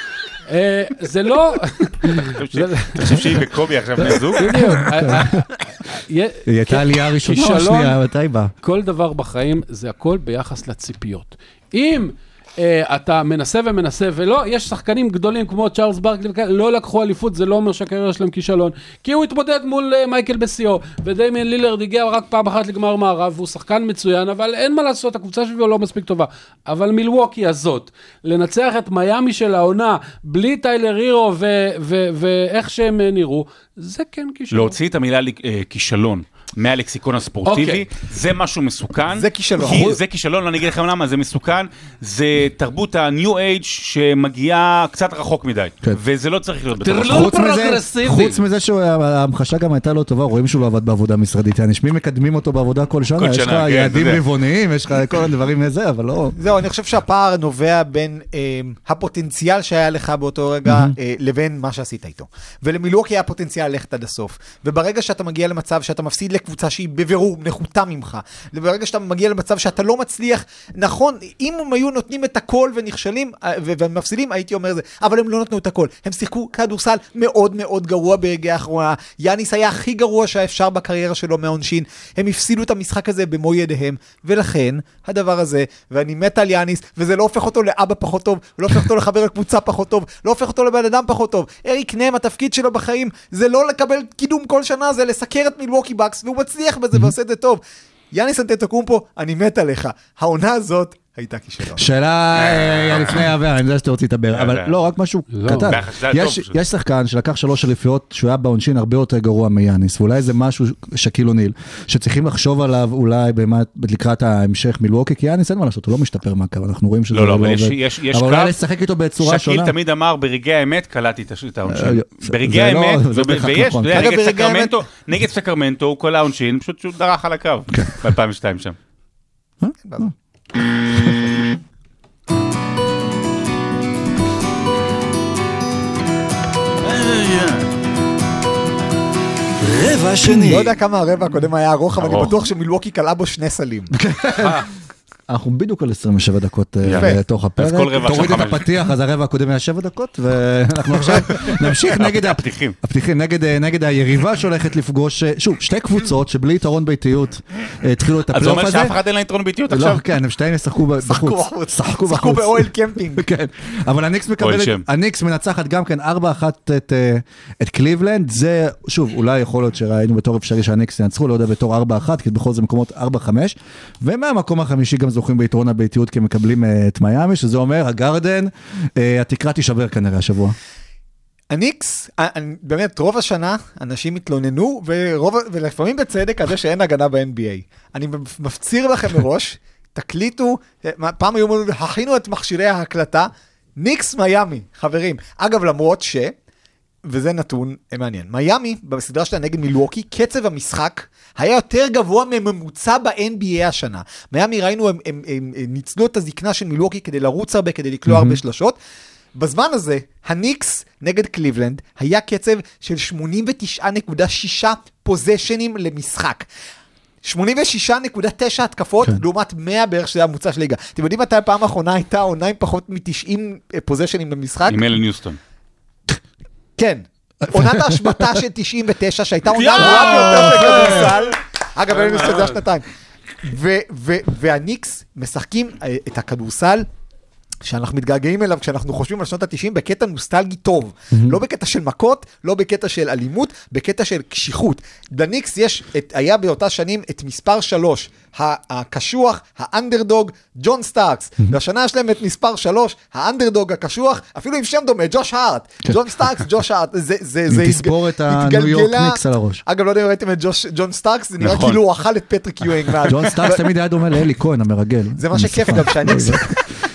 אה, זה לא... אתה חושב שהיא וקובי עכשיו בני זוג? בדיוק. (laughs) אה, יה- היא הייתה עלייה ראשונה או שנייה, מתי בא? כל דבר בחיים זה הכל ביחס לציפיות. אם אה, אתה מנסה ומנסה, ולא, יש שחקנים גדולים כמו צ'ארלס ברקלי וכאלה, לא לקחו אליפות, זה לא אומר שהקריירה שלהם כישלון. כי הוא התמודד מול אה, מייקל בשיאו, ודמיין לילרד הגיע רק פעם אחת לגמר מערב, והוא שחקן מצוין, אבל אין מה לעשות, הקבוצה שלו לא מספיק טובה. אבל מילווקי הזאת, לנצח את מיאמי של העונה, בלי טיילר הירו ואיך שהם אה, נראו, זה כן כישלון. להוציא את המילה אה, כישלון מהלקסיקון הספורטיבי, אוקיי. זה משהו מסוכן. זה כישלון. כי זה כישלון, אני אגיד לכם למה, זה מסוכן. זה תרבות ה-new age שמגיעה קצת רחוק מדי. כן. וזה לא צריך להיות בתוך הספורט. חוץ מזה. חוץ מזה שההמחשה גם הייתה לא טובה, רואים שהוא לא עבד בעבודה משרדית. שמי מקדמים אותו בעבודה כל שנה, כל יש לך שנה, כן, יעדים. רבעוניים, יש לך כל הדברים הזה, אבל לא... זהו, אני חושב שהפער נובע בין אה, הפוטנציאל שהיה לך באותו רגע אה, לבין מה שעשית איתו. ולמילואוקי היה פוטנציאל ללכת עד הסוף. וברגע שאתה מגיע למצב שאתה מפסיד לקבוצה שהיא בבירור נחותה ממך, וברגע שאתה מגיע למצב שאתה לא מצליח, נכון, אם הם היו נותנים את הכל ונכשלים אה, ומפסידים, הייתי אומר זה, אבל הם לא נתנו את הכל. הם שיחקו כדורסל מאוד מאוד גרוע ברגעי האחרונה. יאניס היה הכי גרוע שאפשר בקריירה שלו מהעונשין. הם הפסידו את המשחק הזה במו ידיהם, ולכן הדבר הזה, ואני מת על יאניס, וזה לא הופך אותו לאבא פחות טוב, לא הופך אותו לחבר לקבוצה פחות טוב, לא הופך אותו לבן אדם פחות טוב. אריק נם, התפקיד שלו בחיים זה לא לקבל קידום כל שנה, זה לסקר את מילווקי בקס, והוא מצליח בזה ועושה את זה טוב. יאניס אנטטוקומפו, אני מת עליך. העונה הזאת הייתה כישלון. שאלה אה, לפני אבר, אני יודע שאתה רוצה לדבר, אבל אה, לא, רק משהו לא. קטן. יש- שחקן שלקח שלוש אליפיות, שהוא היה בעונשין הרבה יותר גרוע מיאניס, ואולי זה משהו, שקיל אוניל, שצריכים לחשוב עליו אולי לקראת ההמשך מלווקי, כי יאניס אין מה לעשות, הוא לא משתפר מהקו, אנחנו רואים שזה לא, לא, אבל עובד. אבל אולי לשחק איתו בצורה שקיל שונה. תמיד אמר, ברגעי האמת קלטתי את אה, העונשין. ברגעי לא- האמת, ויש, נכון. סקרמנטו, נגד סקרמנטו, הוא כל העונשין, פשוט שהוא דרך על הקו, כן. ב-2002 שם. רבע שני. לא יודע כמה הרבע הקודם היה ארוך, אבל אני. בטוח שמילווקי קלעה בו שני סלים. (laughs) אנחנו בדיוק על 27 דקות אה. לתוך הפרק. תוריד את. הפתיח, אז הרבע הקודם היה 7 דקות, ואנחנו עכשיו (laughs) נמשיך נגד הפתיחים. הפתיחים, נגד, אה, נגד היריבה שהולכת לפגוש, אה, שוב, שתי קבוצות שבלי יתרון ביתיות התחילו את אז זה הפלייאוף אומר הזה. שאף אחד אין לה יתרון ביתיות לא, עכשיו? כן, הם שתיהם ישחקו ב- שחקו בחוץ. בחוץ. שחקו בחוץ. באוהל קמפינג. (laughs) כן, אבל הניקס מקבלת. הניקס מנצחת גם כן 4-1 את, קליבלנד, זה, שוב, אולי יכול להיות שראינו בתור אפשרי שהניקס ינצחו, לא יודע, בתור 4-1, כי בכל זאת מקומות 4-5, ומהמקום החמישי גם זוכים ביתרון הביתיות, כי הם מקבלים אה, את מיאמי, שזה אומר, הגרדן, אה, התקרה תישבר כנראה השבוע. הניקס, אה, באמת, רוב השנה אנשים התלוננו, ורוב, ולפעמים בצדק, על זה שאין הגנה ב-NBA. אני מפציר לכם מראש, (laughs) תקליטו, פעם היו אומרים, הכינו את מכשירי ההקלטה, ניקס מיאמי, חברים. אגב, למרות ש... וזה נתון אה, מעניין. מיאמי, בסדרה שלה נגד מילווקי, קצב המשחק היה יותר גבוה מממוצע ב-NBA השנה. מיאמי ראינו, הם, הם, הם, הם ניצלו את הזקנה של מילווקי כדי לרוץ הרבה, כדי לקלוע הרבה שלשות. בזמן הזה, הניקס נגד קליבלנד היה קצב של 89.6 פוזיישנים למשחק. 86.9 התקפות, כן. לעומת 100 בערך שזה הממוצע של ליגה. אתם יודעים מתי הפעם האחרונה הייתה עונה עם פחות מ-90 פוזיישנים למשחק? עם אלן ניוסטון. כן. עונת ההשבתה של 99, שהייתה עונה גרועה ביותר בכדורסל. אגב, אין לי זה היה שנתיים. והניקס משחקים אה, את הכדורסל. שאנחנו מתגעגעים אליו כשאנחנו חושבים על שנות ה-90 בקטע נוסטלגי טוב. לא בקטע של מכות, לא בקטע של אלימות, בקטע של קשיחות. לניקס יש, את, היה באותה שנים את מספר 3, הקשוח, האנדרדוג, ג'ון סטארקס. והשנה יש להם את מספר 3, האנדרדוג הקשוח, אפילו עם שם דומה, ג'וש הארט. ג'ון סטארקס, ג'וש הארט. זה, זה, זה תספורת התג- הניו יורק ניקס על הראש. אגב, לא יודע אם ראיתם את ג'וש- ג'ון סטארקס, זה נראה נכון. כאילו הוא אכל את פטריק יואינג. (laughs) ג'ון סטארקס תמיד היה דומה לאלי כהן המרגל. זה מה שכיף גם, (laughs) שהניקס...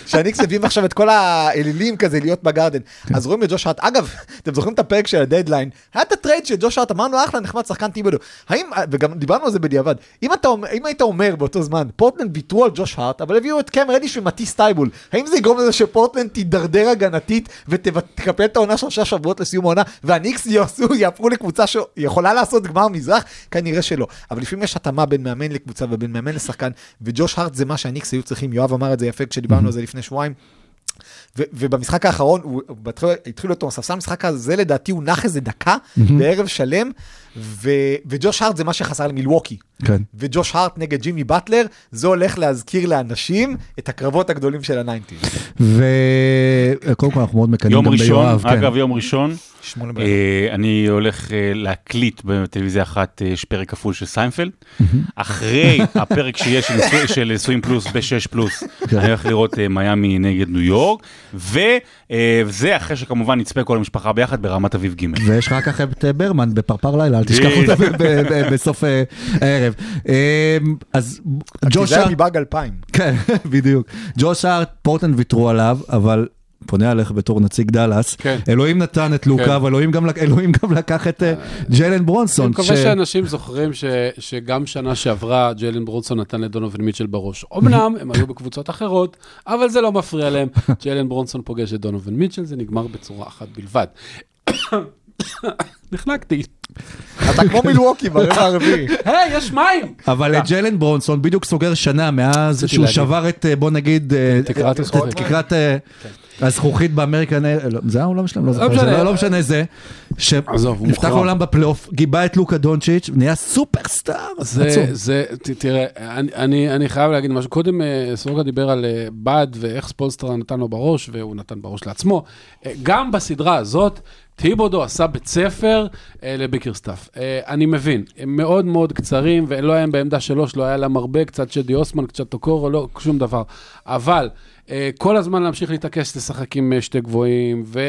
שהניקס מביאים עכשיו את כל האלילים כזה להיות בגרדן. אז רואים את ג'וש הארט, אגב, אתם זוכרים את הפרק של הדדליין? היה את ה trade של ג'וש הארט, אמרנו אחלה, נחמד, שחקן ת'יבודו. האם, וגם דיברנו על זה בדיעבד, אם אתה אם היית אומר באותו זמן, פורטלנד ויתרו על ג'וש הארט, אבל הביאו את קם רדיש ומאטיס ת'ייבול, האם זה יגרום לזה שפורטלנד תידרדר הגנתית ותקפל את העונה שלושה שבועות לסיום העונה, והניקס יעשו, יהפכו לקבוצה שיכולה לעשות גמר מזרח? כנראה שלא. אבל לפעמים יש התאמה בין מאמן לקבוצה ובין מאמן לשחקן, וג'וש הארט זה מה שהניקס היו צריכים, יואב אמר את זה יפה כשדיברנו על זה לפני שבועיים. ו- ובמשחק האחרון, הוא התחילו אותו ספסל, המשחק הזה לדעתי הוא נח איזה דקה בערב שלם, ו- וג'וש הארט זה מה שחסר למילווקי. כן. וג'וש הארט נגד ג'ימי באטלר, זה הולך להזכיר לאנשים את הקרבות הגדולים של ה nineties. וקודם כל אנחנו מאוד מקנאים יום גם ראשון, ביואב. כן. אגב, יום ראשון, שמונה בערב. אה, אני הולך אה, להקליט בטלוויזיה אחת, אה, יש פרק כפול של סיינפלד. אחרי הפרק שיש של ניסוי- של נישואים פלוס ב-6 פלוס, כן. אני הולך לראות אה, מיאמי נגד ניו יורק, וזה אחרי שכמובן נצפה כל המשפחה ביחד ברמת אביב ג'. ויש לך אחר כך את אה, ברמן בפרפר לילה, תשכח בדיוק. אותה בסוף אה, הערב. אה, אז כי ג'וש זה היה מבאג 2000. כן, (laughs) בדיוק. ג'וש הארט, פורטנד ויתרו עליו, אבל... פונה עליך בתור נציג דאלאס, כן. אלוהים נתן את כן. לוקה, אבל אלוהים גם, אלוהים גם לקח את אה, ג'יילן אני ברונסון. מקווה ש- שאנשים זוכרים ש, שגם שנה שעברה ג'יילן ברונסון נתן לדונובין מיטשל בראש. אמנם הם היו בקבוצות אחרות, אבל זה לא מפריע להם. ג'יילן ברונסון פוגש את דונובין מיטשל, זה נגמר בצורה אחת בלבד. נחנקתי. אתה כמו מילווקי ברבע הרביעי. היי, יש מים! אבל ג'יילן ברונסון בדיוק סוגר שנה מאז שהוא. שבר את, אה, בוא נגיד, אה, תקרת הזכוכית. אה, הזכוכית ב American, לא, זה העולם שלהם? לא זוכר, משנה. זה לא- לא משנה זה. שנפתח. העולם בפלייאוף, גיבה את לוקה דונצ'יץ', נהיה סופרסטאר זה, עצום. זה, ת, תראה, אני, חייב להגיד משהו. קודם סורוקה דיבר על באד ואיך ספולסטרה נתן לו בראש, והוא נתן בראש לעצמו. גם בסדרה הזאת, טיבודו עשה בית ספר אה, לביקרסטאף. אה, אני מבין, הם מאוד מאוד קצרים, ולא היה בעמדה שלוש, לא היה להם הרבה, קצת שדי אוסמן, קצת אוקורו, לא שום דבר. אבל... אה, כל הזמן להמשיך להתעקש לשחק עם אה, שתי גבוהים, ו,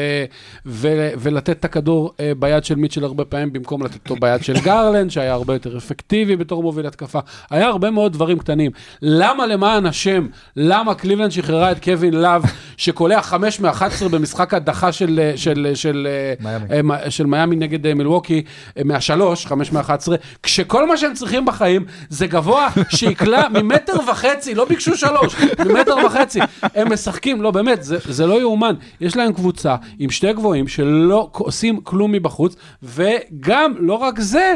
ו, ולתת את הכדור אה, ביד של מיטשל הרבה פעמים, במקום לתת אותו ביד של גרלנד, שהיה הרבה יותר אפקטיבי בתור מוביל התקפה. היה הרבה מאוד דברים קטנים. למה למען השם, למה קליבלנד שחררה את קווין לאב, שקולע 5 מ-11 במשחק הדחה של, של, של, אה, מיאמי. אה, של מיאמי נגד אה, מילווקי, אה, מהשלוש, 5 מ-11, כשכל מה שהם צריכים בחיים זה גבוה שיקלע (laughs) ממטר וחצי, לא ביקשו שלוש, ממטר וחצי. הם משחקים, לא באמת, זה, זה לא יאומן. יש להם קבוצה עם שתי גבוהים שלא עושים כלום מבחוץ, וגם, לא רק זה,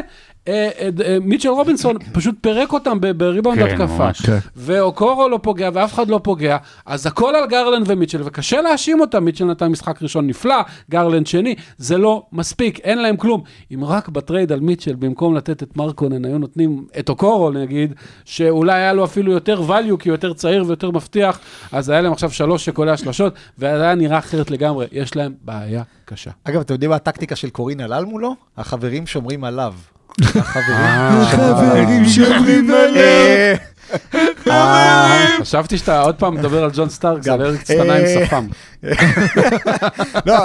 מיטשל רובינסון (coughs) פשוט פירק אותם בריבאונד כן, התקפה. כן. ואוקורו לא פוגע ואף אחד לא פוגע, אז הכל על גרלנד ומיטשל, וקשה להאשים אותם, מיטשל נתן משחק ראשון נפלא, גרלנד שני, זה לא מספיק, אין להם כלום. אם רק בטרייד על מיטשל, במקום לתת את מרקונן, היו נותנים את אוקורו נגיד, שאולי היה לו אפילו יותר value, כי הוא יותר צעיר ויותר מבטיח, אז היה להם עכשיו שלוש שקולע שלשות, וזה היה נראה אחרת לגמרי, יש להם בעיה קשה. אגב, אתם יודעים מה הטקטיקה של קורין הלל מולו? החברים שומרים עליו. חברים שומרים אה, חשבתי שאתה עוד פעם מדבר על ג'ון סטארק, זה על ארץ קטנה עם אה, שפם. (laughs) לא,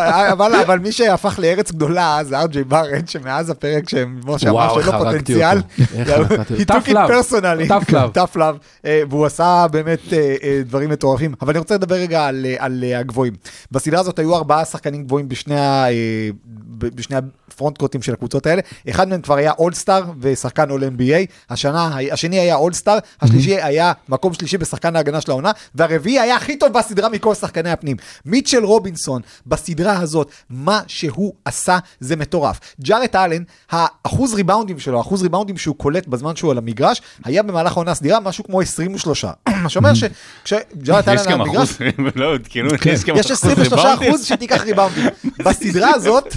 אבל, מי שהפך לארץ גדולה זה ארג'יי בארט, שמאז הפרק לו איך הרגתי פוטנציאל. (laughs) he took it personally. Tough (laughs) love. אה, והוא עשה באמת אה, דברים מטורפים. אבל אני רוצה לדבר רגע על, הגבוהים. בסדרה הזאת היו ארבעה שחקנים גבוהים בשני, הפרונט קוטים של הקבוצות האלה. אחד מהם כבר היה אולסטאר ושחקן אול NBA. השנה, השני היה אולסטאר, השלישי היה מקום שלישי בשחקן ההגנה של העונה, והרביעי היה הכי טוב בסדרה מכל שחקני הפנים. מיטשל רובינסון, בסדרה הזאת, מה שהוא עשה זה מטורף. ג'ארט אלן, האחוז ריבאונדים שלו, האחוז ריבאונדים שהוא קולט בזמן שהוא על המגרש, היה במהלך העונה הסדירה משהו כמו 23. (clears throat) מה שאומר שכשג'ארט אלן (laughs) על המגרש, לא, עדכנו, יש גם יש אחוז 23 ריבאונדים. אחוז שתיקח ריבאונדים. (laughs) בסדרה הזאת,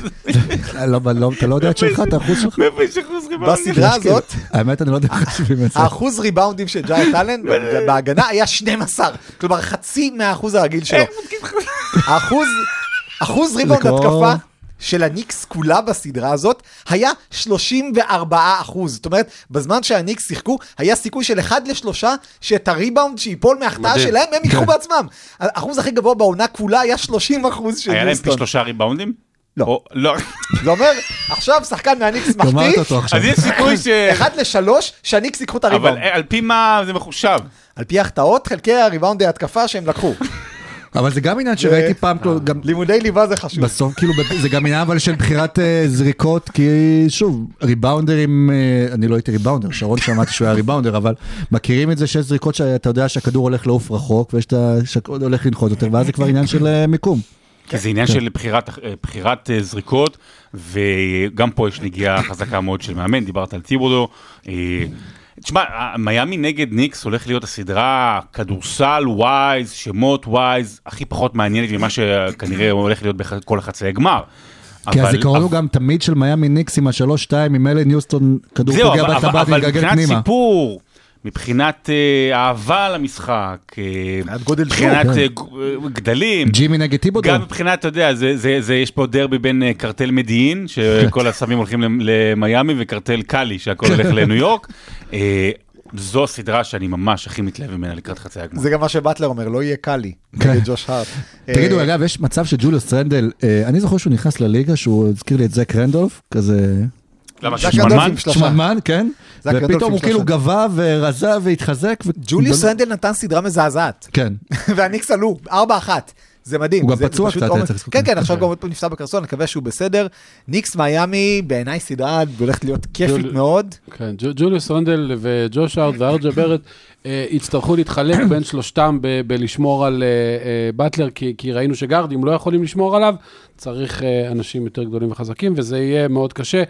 לא, לא, אתה לא יודע את שלך, את האחוז שלך. (laughs) מאיפה יש אחוז ריבאונדים? בסדרה הזאת, האמת, אני לא יודע איך חושבים את זה. האחוז ריבאונדים של ג'ארט אלן בהגנה היה 12, כלומר חצי מהאחוז הרגיל שלו. אחוז ריבאונד לקרוא- התקפה של הניקס כולה בסדרה הזאת היה 34 אחוז. זאת אומרת, בזמן שהניקס שיחקו, היה סיכוי של 1 לשלושה שאת הריבאונד שיפול מההחטאה. שלהם, הם ייקחו בעצמם. האחוז הכי גבוה בעונה כולה היה 30 אחוז של היה להם פי. שלושה ריבאונדים? לא. לא. זה אומר, עכשיו שחקן מהניקס גמרת מחטיא, אותו עכשיו. אז יש סיכוי ש... 1 לשלוש, שהניקס ייקחו את אבל הריבאונד. אה, על פי מה זה מחושב? על פי החטאות, חלקי הריבאונדי התקפה שהם לקחו. (laughs) אבל זה גם עניין שראיתי פעם, כאילו, גם לימודי ליבה זה חשוב. בסוף כאילו זה גם עניין אבל של בחירת אה, זריקות כי שוב ריבאונדרים אה, אני לא הייתי ריבאונדר שרון שמעתי שהוא היה ריבאונדר אבל מכירים את זה שיש זריקות שאתה יודע שהכדור הולך לעוף רחוק ויש את ה... שהכדור הולך לנחות יותר ואז זה כבר עניין של מיקום. כי זה עניין של בחירת, אה, בחירת אה, זריקות, וגם פה יש נגיעה חזקה מאוד של מאמן, דיברת על טיבודו. אה, תשמע, מיאמי נגד ניקס הולך להיות הסדרה כדורסל wise, שמות wise, הכי פחות מעניינת ממה שכנראה הולך להיות בכל החצאי גמר. כי אבל- הזיכרון הוא אבל- גם תמיד של מיאמי ניקס עם השלוש-שתיים, עם אלן יוסטון, כדור זהו, פוגע אבל- בטבעת אבל ומתגלגל מבחינת פנימה. סיפור, מבחינת אה, אהבה למשחק, אה, מבחינת גודל מבחינת כן. אה, גדלים, ג'ימי נגד טיבודו. גם מבחינת, אתה יודע, זה, זה, זה, יש פה דרבי בין אה, קרטל מדיעין, שכל הסמים הולכים למ- למיאמי, וקרטל קאלי, שהכל הולך לניו יורק. (laughs) אה, זו הסדרה שאני ממש הכי מתלהב ממנה לקראת חצי הגמר. זה גם מה שבטלר אומר, לא יהיה קל לי, כן. נגד ג'וש הארט. (laughs) תגידו, אגב, יש מצב שג'וליוס רנדל, אה, אני זוכר שהוא נכנס לליגה, שהוא הזכיר לי את זק רנדולף, כזה למה, שמנמן? שמנמן, כן? רנדולף ופתאום הוא כאילו. גבה ורזה והתחזק. ו- ג'וליוס רנדל נתן סדרה מזעזעת, כן. (laughs) והניקס עלו, 4-1. זה מדהים. הוא גם פצוע קצת. היה צריך לעשות כן, כן. עכשיו גם עוד פעם נפצע בקרסון, נקווה שהוא בסדר. ניקס מיאמי, בעיניי סדרה הולכת להיות כיפית מאוד. כן, ג'ו- ג'וליוס רנדל וג'וש הארד וארג'ה ברט אה, יצטרכו להתחלק בין שלושתם בלשמור על אה, אה, באטלר, כי, ראינו שגארדים לא יכולים לשמור עליו, צריך אנשים יותר גדולים וחזקים, וזה יהיה מאוד קשה,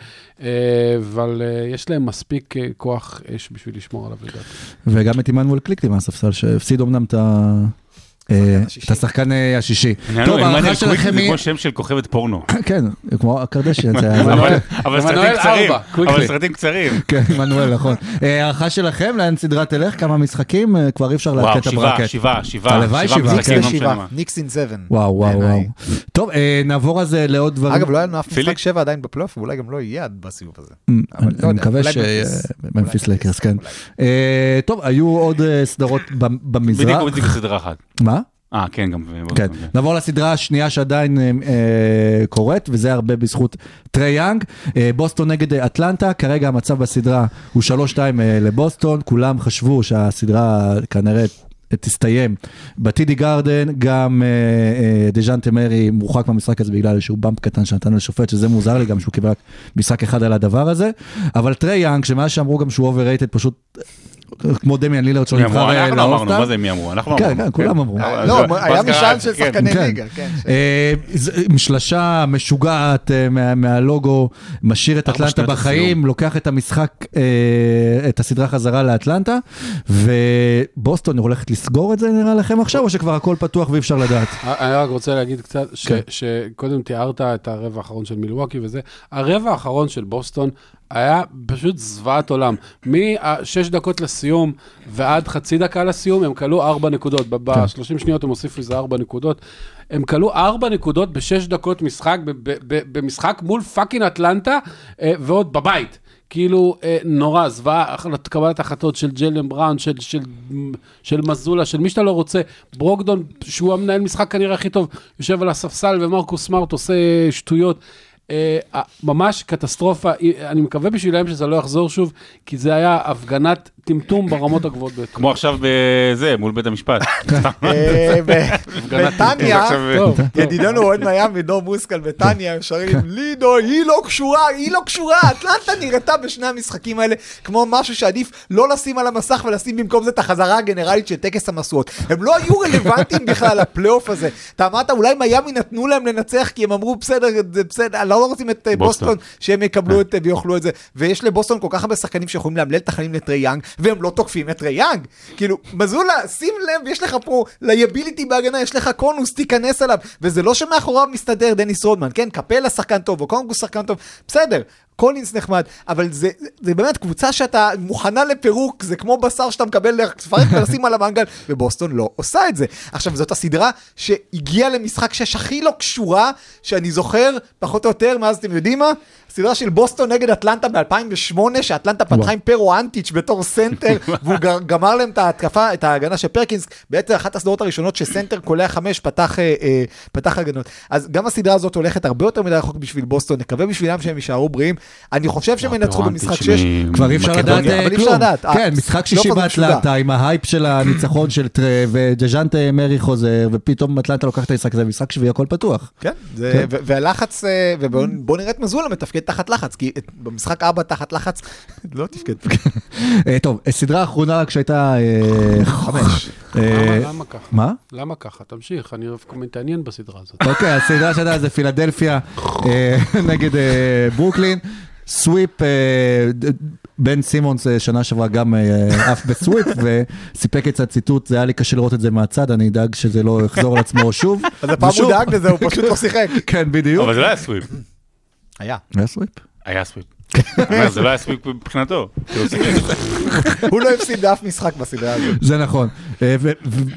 אבל יש להם מספיק כוח אש בשביל לשמור עליו לדעתי. וגם את עמנואל קליקטי מהספסל, שהפסיד אמנם את ה... אה. את השחקן אה, השישי. טוב, עמנואל שלכם קוויקלי זה היא... כמו שם של כוכבת פורנו. (laughs) כן, כמו הקרדשיאן. (laughs) אבל סרטים קצרים. אבל סרטים קצרים. (laughs) כן, עמנואל, נכון. אה, הערכה שלכם, לאן סדרה תלך? כמה משחקים? כבר אי אפשר וואו, לעדכן את הברקט. שבעה, שבעה, הלוואי שבעה, ניקס. לא. ניקס אין סבן. וואו, וואו, וואו. טוב, נעבור אז לעוד דברים. אגב, לא היה לנו אף? משחק שבע עדיין בפלייאוף, ואולי גם לא יהיה עד בסיבוב הזה. אני לא מקווה ש... ממפיס. אולי לייקרס, כן. טוב, היו עוד סדרות במזרח. בדיוק בדיוק בסדרה אחת. מה? אה, כן, גם. כן. נעבור לסדרה השנייה שעדיין אה, אה, קורית, וזה הרבה בזכות טרי יאנג. אה, בוסטון נגד אה, אטלנטה, כרגע המצב בסדרה הוא 3-2 אה, לבוסטון, כולם חשבו שהסדרה כנראה... תסתיים בטידי גרדן, גם אה, אה, דז'ונטה מארי מורחק מהמשחק הזה בגלל איזשהו bump קטן שנתן לשופט, שזה מוזר לי גם שהוא קיבל רק משחק אחד על הדבר הזה, אבל טרי יאנג, שמאז שאמרו גם שהוא overrated פשוט אה, כמו דמיאן לילרד שלו מי נבחר? אה, אנחנו לא אמרנו. מה זה מי אמרו? אנחנו כן, אמרנו. כן, כולם אמרו. אבל לא, היה משאל את של כן. שחקני כן. ליגה, כן. אה, שלשה משוגעת אה, מה- מהלוגו, משאיר את אטלנטה בחיים. לוקח את המשחק, אה, את הסדרה חזרה לאטלנטה, ובוסטון הולכת לסגור את זה נראה לכם עכשיו, או שכבר הכל פתוח ואי אפשר לדעת? אני רק רוצה להגיד קצת, ש, כן. שקודם תיארת את הרבע האחרון של מילווקי וזה, הרבע האחרון של בוסטון היה פשוט זוועת עולם. משש דקות לסיום ועד חצי דקה לסיום, הם כלו ארבע נקודות. כן. ב-30 שניות הם הוסיפו איזה ארבע נקודות. הם כלו ארבע נקודות בשש דקות משחק, במשחק מול fucking אטלנטה, אה, ועוד בבית. כאילו, אה, נורא, זוועה, קבלת החלטות של ג'יילן בראון, של, של, של מזולה, של מי שאתה לא רוצה. ברוקדון, שהוא המנהל משחק כנראה הכי טוב, יושב על הספסל ומרקוס סמארט עושה שטויות. אה, ממש קטסטרופה, אני מקווה בשבילם שזה לא יחזור שוב, כי זה היה הפגנת טמטום ברמות הגבוהות ביותר. כמו עכשיו בזה, מול בית המשפט. (laughs) אה, בטניה, טוב, טוב. ידידנו אוהד מיאמי, דור מוסקל בטניה, שרים לידו, היא לא קשורה, היא לא קשורה, אטלנטה נראתה בשני המשחקים האלה כמו משהו שעדיף לא לשים על המסך ולשים במקום זה את החזרה הגנרלית של טקס המשואות. הם לא היו רלוונטיים בכלל לפלייאוף הזה. אתה אמרת, אולי מיאמי נתנו להם לנצח כי הם אמרו, בסדר, זה בסדר, לא רוצים את אה, בוסטון. שהם יקבלו את, אה, ויאכלו את זה. ויש לבוסטון כל כך הרבה שחקנים שיכולים לאמלל את החיים לטרי יאנג, והם לא תוקפים את טרי יאנג. כאילו, מזולה, שים לב, יש לך פה liability בהגנה, יש לך קונוס, תיכנס אליו. וזה לא שמאחוריו מסתדר דניס רודמן, כן? קפלה שחקן טוב, או אוקונגוו שחקן טוב, בסדר. קולינס נחמד, אבל זה, זה באמת קבוצה שאתה מוכנה לפירוק, זה כמו בשר שאתה מקבל לפרק ולשים (laughs) על המנגל, ובוסטון לא עושה את זה. עכשיו, זאת הסדרה שהגיעה למשחק שש הכי לא קשורה, שאני זוכר, פחות או יותר, מאז אתם יודעים מה? סדרה של בוסטון נגד אטלנטה ב-2008, שאטלנטה פתחה עם פרו אנטיץ' בתור סנטר, (laughs) והוא גמר להם את ההתקפה, את ההגנה של פרקינס, בעצם אחת הסדרות הראשונות שסנטר קולע חמש פתח, אה, אה, פתח הגנות. אז גם הסדרה הזאת הולכת הרבה יותר מדי רחוק בשביל בוסטון, נקווה בשבילם שהם יישארו בריאים. אני חושב שהם ינצחו במשחק 6. כבר אי אפשר לדעת. אה, כלום. כן, משחק שישי פלייאוף הזה באטלנטה עם ההייפ של הניצחון של טריי, ודז'ונטה מארי חוזר, ופתאום אטלנטה לוקח את המשחק הזה, משחק שביעי הכל פתוח. כן, זה, כן. והלחץ, אה, ובואו נראה את מזולה מתפקד תחת לחץ, כי במשחק 4 תחת לחץ, (laughs) לא תפקד. אה, טוב, סדרה אחרונה רק שהייתה... אה, (laughs) חמש. למה- ככה? מה? למה ככה? תמשיך, אני דווקא מתעניין בסדרה הזאת. אוקיי, הסדרה שהייתה זה פילדלפיה (laughs) נגד ברוקלין. sweep, אה, בן סימונס אה, שנה שעברה גם אה, עף ב sweep (laughs) וסיפק את הציטוט, זה היה לי קשה לראות את זה מהצד, אני אדאג שזה לא יחזור על עצמו שוב. (laughs) אז הפעם הוא דאג לזה, הוא פשוט לא (laughs) שיחק. כן, בדיוק. אבל זה לא היה sweep. היה. היה sweep? היה sweep. אבל זה לא היה sweep מבחינתו. כאילו, זה- (laughs) הוא לא הפסיד באף משחק בסדרה הזאת. זה נכון. אה,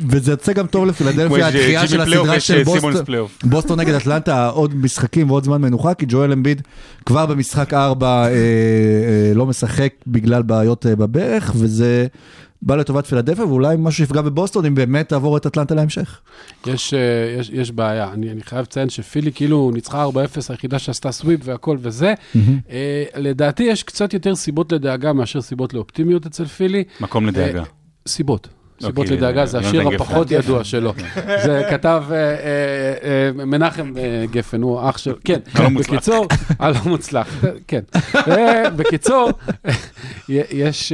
וזה יוצא גם טוב לפילדלפיה, הדחייה של הסדרה של אה, בוסטון. נגד אטלנטה, עוד משחקים ועוד זמן מנוחה, כי ג'ואל אמביד כבר במשחק 4 לא משחק בגלל בעיות אה, בברך, וזה בא לטובת פילדלפיה, ואולי משהו שיפגע בבוסטון, אם באמת תעבור את אטלנטה להמשך. יש, אה, יש, יש בעיה, אני, אני חייב לציין שפילי כאילו ניצחה 4-0, היחידה שעשתה סוויפ והכל וזה. אה, לדעתי יש קצת יותר סיבות לדאגה מאשר סיבות לאופטימיות אצל פילי. מקום לדאגה. אה, סיבות. לא, סיבות כי, לדאגה זה השיר. הפחות ידוע שלו. (laughs) זה כתב אה, אה, אה, מנחם גפן, הוא אח של... כן, הלא מוצלח. בקיצור, הלא מוצלח, כן. בקיצור, יש...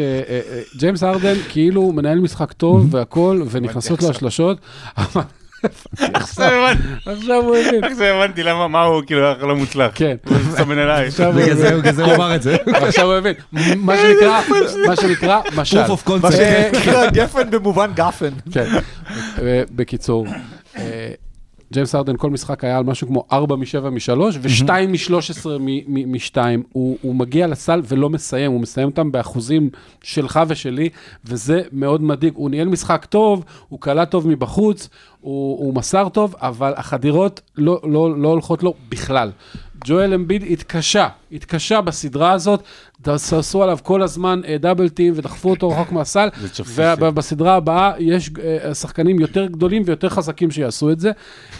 ג'יימס ארדן כאילו הוא מנהל משחק טוב (laughs) והכל, ונכנסות לו השלשות, אבל עכשיו הבנתי, עכשיו הבנתי למה, מה הוא כאילו היה לא מוצלח. כן. הוא מסמן אליי. עכשיו הוא בגלל זה- הוא אמר את זה. עכשיו הוא הבין. (laughs) מה שנקרא, מה שנקרא, משל. proof of concept. (laughs) שנקרא (laughs) גפן במובן גפן. כן. אה, בקיצור, אה, ג'יימס ארדן כל משחק היה על משהו כמו 4 מ-7 מ-3 ו-2 מ-13 מ-2. הוא מגיע לסל ולא מסיים, הוא מסיים אותם באחוזים שלך ושלי, וזה מאוד מדאיג. הוא ניהל משחק טוב, הוא קלע טוב מבחוץ, הוא, הוא מסר טוב, אבל החדירות לא, לא, לא הולכות לו בכלל. ג'ואל אמביד התקשה, התקשה בסדרה הזאת, עשו עליו כל הזמן אה, דאבל טים ודחפו אותו רחוק מהסל. ובסדרה הבאה יש אה, שחקנים יותר גדולים ויותר חזקים שיעשו את זה.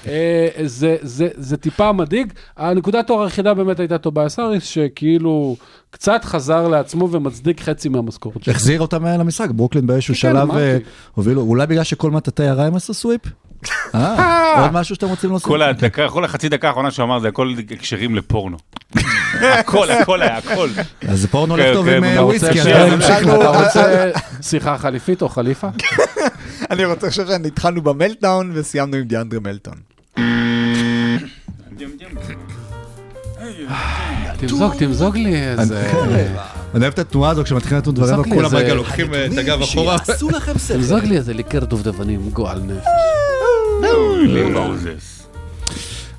אה, זה, זה, זה טיפה מדאיג. הנקודת אור היחידה באמת הייתה טובייס האריס, שכאילו קצת חזר לעצמו ומצדיק חצי מהמשכורת שלו. החזיר אותם אה, למשחק, ברוקלין באיזשהו כן, שלב אמרתי. אה, הובילו, אולי בגלל שכל מטאטי הם עשו סוויפ? אה, עוד משהו שאתם רוצים להוסיף? כל הדקה, כל החצי דקה האחרונה שהוא אמר זה הכל הקשרים לפורנו. הכל, הכל היה, הכל. אז פורנו כן, הולך טוב כן, עם אתה אה, וויסקי, אתה נמשיך אנחנו- לתת. אתה רוצה שיחה חליפית או חליפה? (laughs) אני רוצה לחשוב שהתחלנו במלטדאון וסיימנו עם דיאנדרה מלטון. תמזוג, תמזוג לי איזה... (laughs) אני אוהב את התנועה הזו כשמתחילים לדון דברים, זרק לי כולם איזה- רגע לוקחים אה, את הגב אחורה. (laughs) תמזוג לי איזה ליקר דובדבנים, גועל נפש.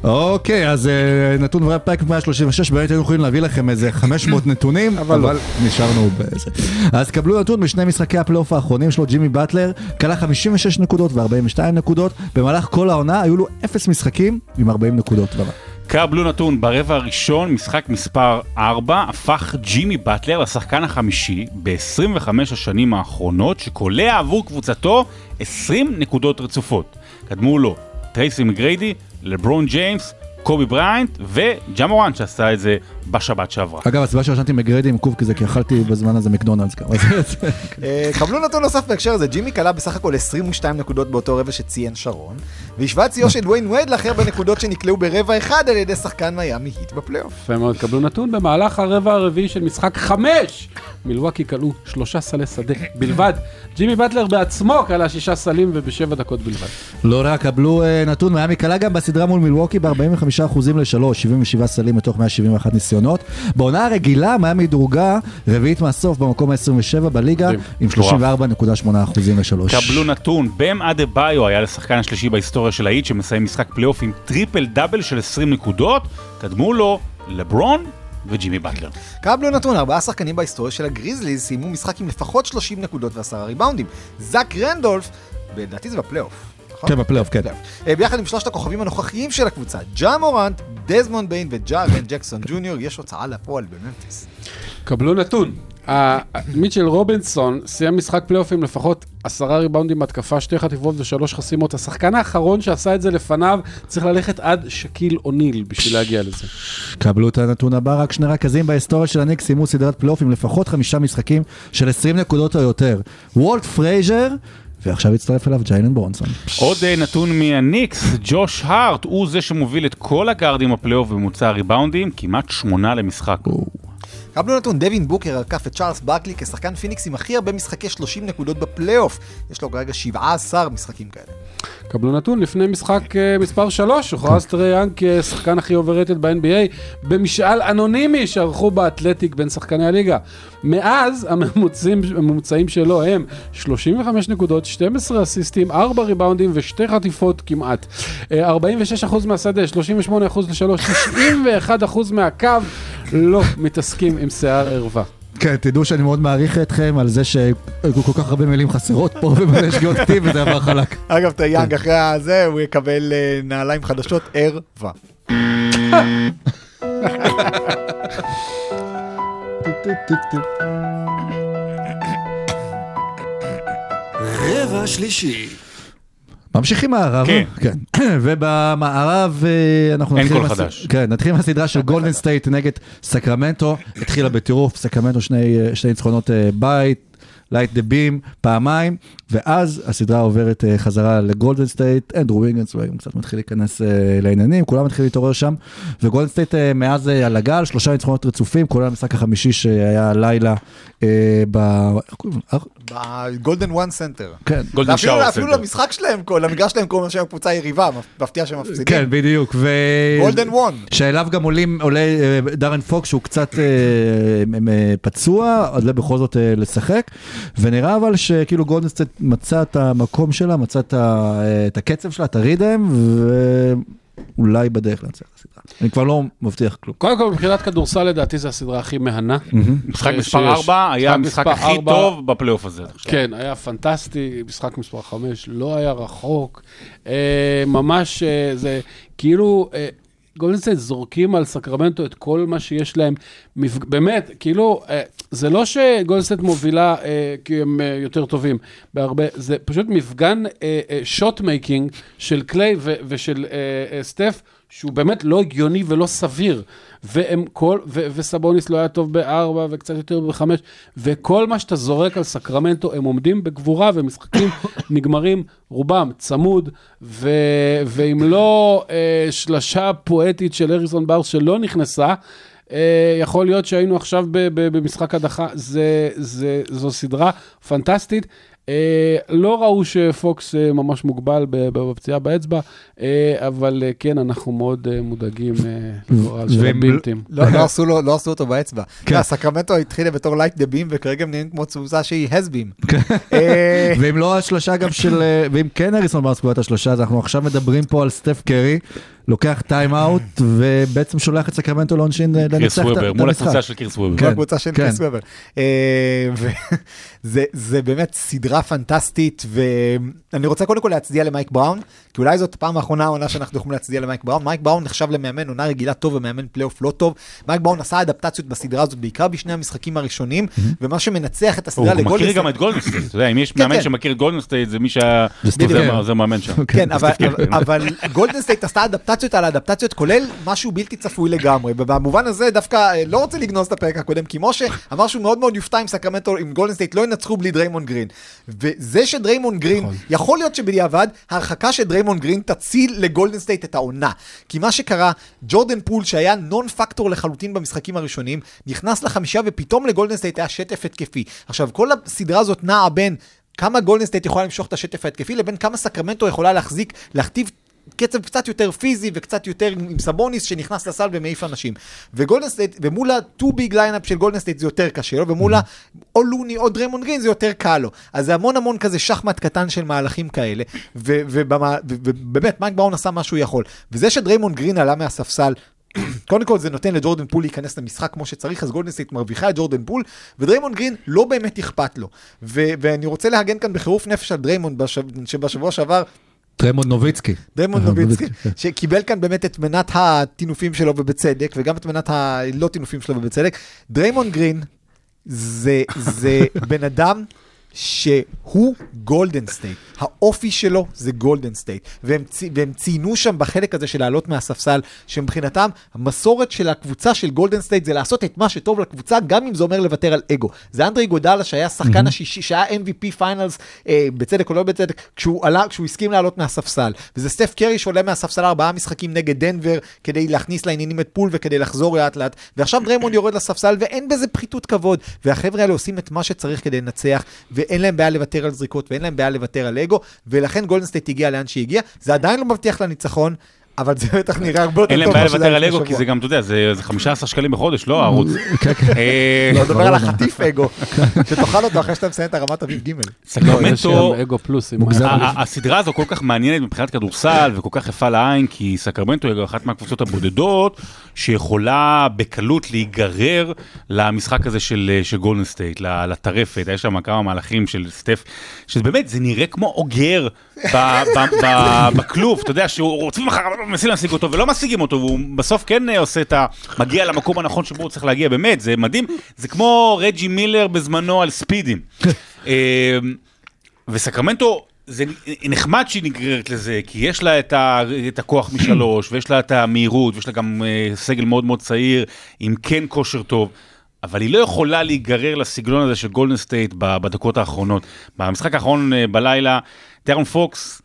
אוקיי, אז אה, נתון הפרק 136, באמת היינו יכולים להביא לכם איזה 500 נתונים, אבל נשארנו בזה. אז קבלו נתון משני משחקי הפלייאוף האחרונים שלו, ג'ימי באטלר, קלע 56 נקודות ו-42 נקודות, במהלך כל העונה היו לו 0 משחקים עם 40 נקודות קבלו נתון, ברבע הראשון, משחק מספר 4, הפך ג'ימי באטלר לשחקן החמישי ב-25 השנים האחרונות, שקולע עבור קבוצתו 20 נקודות רצופות. קדמו לו טרייסי מגריידי, לברון ג'יימס, קובי בריינט וג'ה מורנט שעשה את זה בשבת שעברה. אגב, הסיבה שרשמתי מגרדי עם קוף כזה, כי אכלתי בזמן הזה מקדונלדס גם. אז זה- אה, קבלו נתון נוסף בהקשר הזה, ג'ימי כלה בסך הכל 22 נקודות באותו רבע שציין שרון, והשווה את שיאו של דוויין וייד לאחר בנקודות שנקלעו ברבע אחד על ידי שחקן מיאמי היט בפלייאוף. יפה מאוד, קבלו נתון במהלך הרבע הרביעי של משחק חמש. מילואקי כלאו שלושה סלי שדה בלבד. ג'ימי באטלר בעצמו כלה שישה סלים ובשבע דקות בלבד. לא רק, קבלו אה, נתון, מיאמי קלה גם בסדרה מול מילווקי ב-45% ל-3, 77 סלים מתוך 171 ניסיונות. בעונה הרגילה, מיאמי דורגה רביעית מהסוף במקום ה-27 בליגה. עם 34.8% ל-3. קבלו נתון, בם אדבאיו היה לשחקן השלישי בהיסטוריה של האיט שמסיים משחק פלייאוף עם טריפל דאבל של 20 נקודות, קדמו לו לברון וג'ימי באטלר. קבלו נתון, ארבעה שחקנים בהיסטוריה של הגריזליז סיימו משחק עם לפחות 30 נקודות ועשרה ריבאונדים. זאק רנדולף, לדעתי זה בפלייאוף. נכון? כן, בפלייאוף, כן. אה, ביחד עם שלושת הכוכבים הנוכחיים של הקבוצה, ג'ה מורנט, דזמונד ביין וג'רן ג'קסון ג'וניור, יש הוצאה לפועל בממפיס. קבלו נתון. ה- מיטשל רובינסון סיים משחק פלייאוף עם לפחות עשרה ריבאונדים התקפה, שתי חטיפות ושלוש חסימות. השחקן האחרון שעשה את זה לפניו צריך ללכת עד שקיל אוניל בשביל להגיע לזה. קבלו את הנתון הבא, רק שני רכזים בהיסטוריה של הניקס סיימו סדרת פלייאוף עם לפחות חמישה משחקים של 20 נקודות או יותר. וולט פרייזר, ועכשיו הצטרף אליו ג'יילן ברונסון. עוד אה, נתון מהניקס, ג'וש הארט הוא זה שמוביל את כל הגארדים בפלייאוף בממוצע הריבאונדים, כמעט שמונה למשחק. קבלו נתון, דווין בוקר עקף את צ'ארלס ברקלי כשחקן פיניקס עם הכי הרבה משחקי 30 נקודות בפלייאוף. יש לו כרגע 17 משחקים כאלה. קבלו נתון, לפני משחק אה, מספר 3, הוכרז טרי יאנג כשחקן הכי overrated ב-NBA במשאל אנונימי שערכו באתלטיק בין שחקני הליגה. מאז הממוצעים, הממוצעים שלו הם 35 נקודות, 12 אסיסטים, 4 ריבאונדים ושתי חטיפות כמעט. אה, 46% מהשדה, 38% לשלוש, 91% מהקו, לא מתעסקים עם שיער ערווה. כן, תדעו שאני מאוד מעריך אתכם על זה שהיו כל כך הרבה מילים חסרות פה ומלא שגיאות כתיב וזה עבר חלק. אגב, טרי יאנג אחרי הזה, הוא יקבל אה, נעליים חדשות ערווה. (laughs) רבע שלישי. ממשיכים מערב, כן. כן. (clears throat) ובמערב אה, אנחנו אין נתחיל קול עם הס- חדש. כן, נתחיל מהסדרה של גולדן סטייט נגד סקרמנטו, התחילה בטירוף, סקרמנטו שני, אה, שני ניצחונות אה, בית, light the beam, פעמיים, ואז הסדרה עוברת חזרה לגולדן סטייט, אנדרו וויגינס קצת מתחיל להיכנס לעניינים, כולם מתחילים להתעורר שם, וגולדן סטייט מאז על הגל, שלושה ניצחונות רצופים, כולל המשחק החמישי שהיה הלילה אה, ב... בגולדן וואן סנטר. כן. גולדן שאור אפילו סנטר. למשחק שלהם, למגרש שלהם קוראים לשם קבוצה יריבה, מפתיע שהם מפסידים. כן, בדיוק. ו... גולדן וואן. שאליו גם עולים, עולה אה, דיארון פוקס שהוא קצת אה, פצוע, עולה בכל זאת אה, לשחק, ונראה אבל שכאילו גולדנסטייט מצא את המקום שלה, מצא את הקצב שלה, את ה rhythm, ואולי בדרך לנצח את הסדרה. אני כבר לא מבטיח כלום. קודם כל, מבחינת כדורסל לדעתי זו הסדרה הכי מהנה. משחק ש- מספר שיש. 4 היה משחק המשחק מספר הכי. טוב בפלייאוף הזה. כן, היה פנטסטי, משחק מספר 5 לא היה רחוק. אה, ממש, אה, זה כאילו, גולדנסטייט זורקים על סקרמנטו את כל מה שיש להם. באמת, כאילו, אה, זה לא שגולדנסטייט מובילה אה, כי הם אה, יותר טובים בהרבה, זה פשוט מפגן shot making של קליי ושל סטף. שהוא באמת לא הגיוני ולא סביר. והם כל, ו, וסבוניס לא היה טוב בארבע וקצת יותר בחמש, וכל מה שאתה זורק על סקרמנטו, הם עומדים בגבורה ומשחקים (coughs) נגמרים רובם צמוד, ו, ואם לא אה, שלשה פואטית של אריסון בארס שלא נכנסה, אה, יכול להיות שהיינו עכשיו במשחק הדחה, זה, זה, זו סדרה פנטסטית. אה, לא ראו שפוקס אה, ממש מוגבל בפציעה באצבע, אה, אבל אה, כן, אנחנו מאוד אה, מודאגים אה, לגורל של הבינטים. לא, לא עשו לו- לא עשו אותו באצבע. כן. כן. סקרמנטו התחילה בתור לייט דה בים, וכרגע הם נהיים כמו תזוזה שהיא (laughs) הסבים. ואם לא השלושה גם של, ואם כן אריסון ברס קובע את השלושה, אז אנחנו עכשיו מדברים פה על סטף קרי, לוקח טיים אאוט, ובעצם שולח את סקרמנטו לעונשין אה, לנצח את וובר, את מול המשחק. הקבוצה של קריס וובר. כן. בקבוצה של כן. קריס וובר. אה, וזה (laughs) זה באמת סדרה פנטסטית, ואני רוצה קודם כל להצדיע למייק בראון, כי אולי זאת הפעם האחרונה העונה שאנחנו יכולים להצדיע למייק בראון. מייק בראון נחשב למאמן עונה רגילה טוב ומאמן פלייאוף לא טוב. מייק בראון עשה אדפטציות בסדרה הזאת, בעיקר בשני המשחקים הראשונים, ומה שמנצח את הוא הסדרה מכיר לגולדן גם את גולדן סטייט, אתה יודע, אם יש מאמן. שמכיר את גולדן סטייט זה מי שה... זה סטיב זה קר. מה- זה מאמן שם. כן, אבל, סטיב אבל, קר. אבל גולדן סטייט עשתה אדפטציות על אדפטציות, כולל משהו בלתי צפוי לגמרי, ובמובן הזה דווקא אה, לא רוצה לגנוז את הפרק הקודם, כי משה אמר שהוא מאוד מאוד יופתע אם סקרמנטו, אם גולדן סטייט לא ינצחו בלי דריימון גרין. וזה שדריימון גרין, יכול להיות שבדיעבד, ההרחקה של דריימון גרין תציל לגולדן סטייט את העונה. כי מה שקרה, ג'ורדן פול, שהיה non-factor לחלוטין במשחקים הראשונים, נכנס לחמישה ופתאום לגולדן סטייט היה שטף התקפי. עכשיו, כל הסדרה הזאת נעה בין... כמה גולדן סטייט יכולה למשוך את השטף ההתקפי, לבין כמה סקרמנטו יכולה להחזיק, להכתיב קצב קצת יותר פיזי וקצת יותר עם, סבוניס שנכנס לסל ומעיף אנשים. וגולדן סטייט, ומול ה-two big lineup של גולדן סטייט זה יותר קשה לו, ומול ה- או לוני או דריימון גרין זה יותר קל לו. אז זה המון המון כזה שחמט קטן של מהלכים כאלה, ובאמת מייק באון עשה מה שהוא יכול. וזה שדריימון גרין עלה מהספסל, (coughs) קודם כל זה נותן לג'ורדן פול להיכנס למשחק כמו שצריך, אז גולדן סטייט מרוויחה את ג'ורדן פול, ודריימון גרין לא באמת אכפת לו. ואני רוצה להגן כאן בחירוף נפש על דריימון בשב- שבשבוע שעבר דריימון נוביצקי. דריימון אה, נוביצקי, נוביצקי, שקיבל כאן באמת את מנת הטינופים שלו ובצדק, וגם את מנת הלא טינופים שלו ובצדק. דריימון גרין זה, זה (laughs) בן אדם שהוא גולדן סטייט. האופי שלו זה גולדן סטייט. והם, צי- והם ציינו שם בחלק הזה של לעלות מהספסל, שמבחינתם המסורת של הקבוצה של גולדן סטייט זה לעשות את מה שטוב לקבוצה, גם אם זה אומר לוותר על אגו. זה אנדרה איגודלה שהיה שחקן השישי, שהיה MVP Finals, אה, בצדק או לא בצדק, כשהוא עלה, כשהוא הסכים לעלות מהספסל. וזה סטף קרי שעולה מהספסל ארבעה משחקים נגד דנבר, כדי להכניס לעניינים את פול וכדי לחזור לאט לאט. ועכשיו דריימונד יורד לספסל ואין בזה פחיתות כבוד. והחבר'ה האלה עושים את מה שצריך כדי לנצח, ואין להם בעיה לוותר על זריקות, ואין להם בעיה לוותר על אגו, ולכן גולדן סטייט הגיע לאן שהגיע. זה עדיין לא מבטיח לניצחון, אבל זה בטח נראה הרבה יותר אין טוב. להם בעיה לוותר על אגו, כי. זה גם, אתה יודע, זה זה 15 שקלים בחודש, לא הערוץ. (laughs) אה, לא, נדבר על החטיף אגו, שתאכל אותו אחרי שאתה מסיים את הרמת אביב ג'. לא, סקרמנטו, ה- הסדרה הזו כל כך מעניינת מבחינת כדורסל וכל כך יפה לעין, כי סקרמנטו היא אחת מהקבוצות הבודדות שיכולה בקלות להיגרר למשחק הזה של, של גולדן סטייט, לטרפת, יש שם כמה מהלכים של סטף, שבאמת זה נראה כמו אוגר ב- ב- ב- (laughs) בכלוב, אתה יודע, שהוא רצים אחריו, מנסים להשיג אותו ולא משיגים אותו, והוא בסוף כן אה, עושה את ה... מגיע למקום הנכון שבו הוא צריך להגיע, באמת, זה מדהים, זה כמו רג'י מילר בזמנו על ספידים. (laughs) אה, וסקרמנטו, זה נחמד שהיא נגררת לזה, כי יש לה את, ה, את הכוח משלוש, ויש לה את המהירות, ויש לה גם אה, סגל מאוד מאוד צעיר, עם כן כושר טוב, אבל היא לא יכולה להיגרר לסגנון הזה של גולדן סטייט בדקות האחרונות. במשחק האחרון בלילה, דיארון פוקס,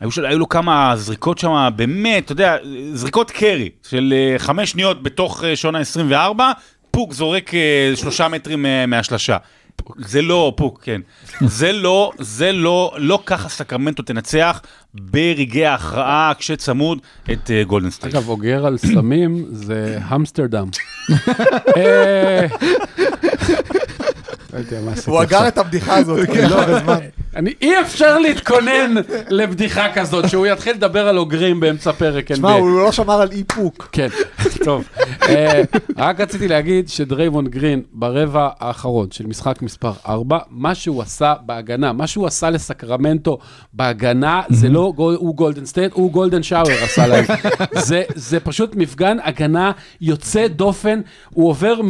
היו, של, היו לו כמה זריקות שם, באמת, אתה יודע, זריקות קרי של אה, חמש שניות בתוך אה, שעון ה-24, פוק זורק אה, שלושה מטרים מהשלשה. זה לא, פוק, כן. (laughs) זה לא, זה לא, לא ככה סקרמנטו תנצח ברגעי ההכרעה כשצמוד את גולדן סטייט. אגב, אוגר על סמים זה המסטרדם. (laughs) הוא אגר. את הבדיחה הזאת, כן, לא, בזמן. אני, אי אפשר להתכונן לבדיחה כזאת, שהוא יתחיל לדבר על אוגרים באמצע פרק שמע, NBA. הוא לא שמר על איפוק. כן, טוב. אה, רק רציתי להגיד שדריימונד גרין ברבע האחרון של משחק מספר 4, מה שהוא עשה בהגנה, מה שהוא עשה לסקרמנטו בהגנה, זה לא הוא גולדן סטייט, הוא golden shower עשה להם. זה- זה פשוט מפגן הגנה יוצא דופן, הוא עובר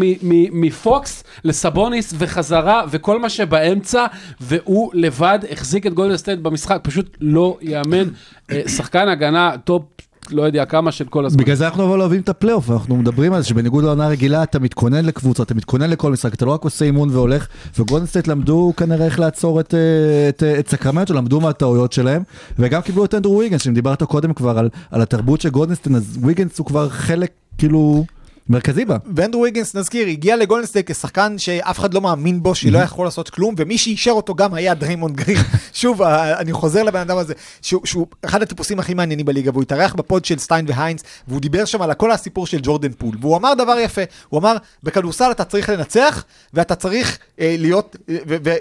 מפוקס לסבוניס וחזרה וכל מה שבאמצע, והוא לבד החזיק את גולדן סטייט במשחק, פשוט לא ייאמן. אה, שחקן הגנה טופ, לא יודע כמה של כל הזמן. בגלל זה אנחנו אבל אוהבים את הפלייאוף, אנחנו מדברים על זה שבניגוד לעונה רגילה אתה מתכונן לקבוצה, אתה מתכונן לכל משחק, אתה לא רק עושה אימון והולך, וגולדנסטייט למדו כנראה איך לעצור את, אה, את, אה, את סקרמנטו, למדו מהטעויות שלהם, וגם קיבלו את אנדרו ויגנס, שאם דיברת קודם כבר על, על התרבות של גולדנסטייט, אז ויגנס הוא כבר חלק כאילו מרכזי בה. ואנדרו ויגנס, נזכיר, הגיע לגולדנסטייט כשחקן שאף אחד לא מאמין בו, שלא יכול לעשות כלום, ומי שאישר אותו גם היה דריימונד גרין. (laughs) שוב, אה, אני חוזר לבן אדם הזה, שהוא, שהוא אחד הטיפוסים הכי מעניינים בליגה, והוא התארח ב pod של סטיין והיינס, והוא דיבר שם על כל הסיפור של ג'ורדן פול, והוא אמר דבר יפה, הוא אמר, בכדורסל אתה צריך לנצח, ואתה צריך אה, להיות, אה,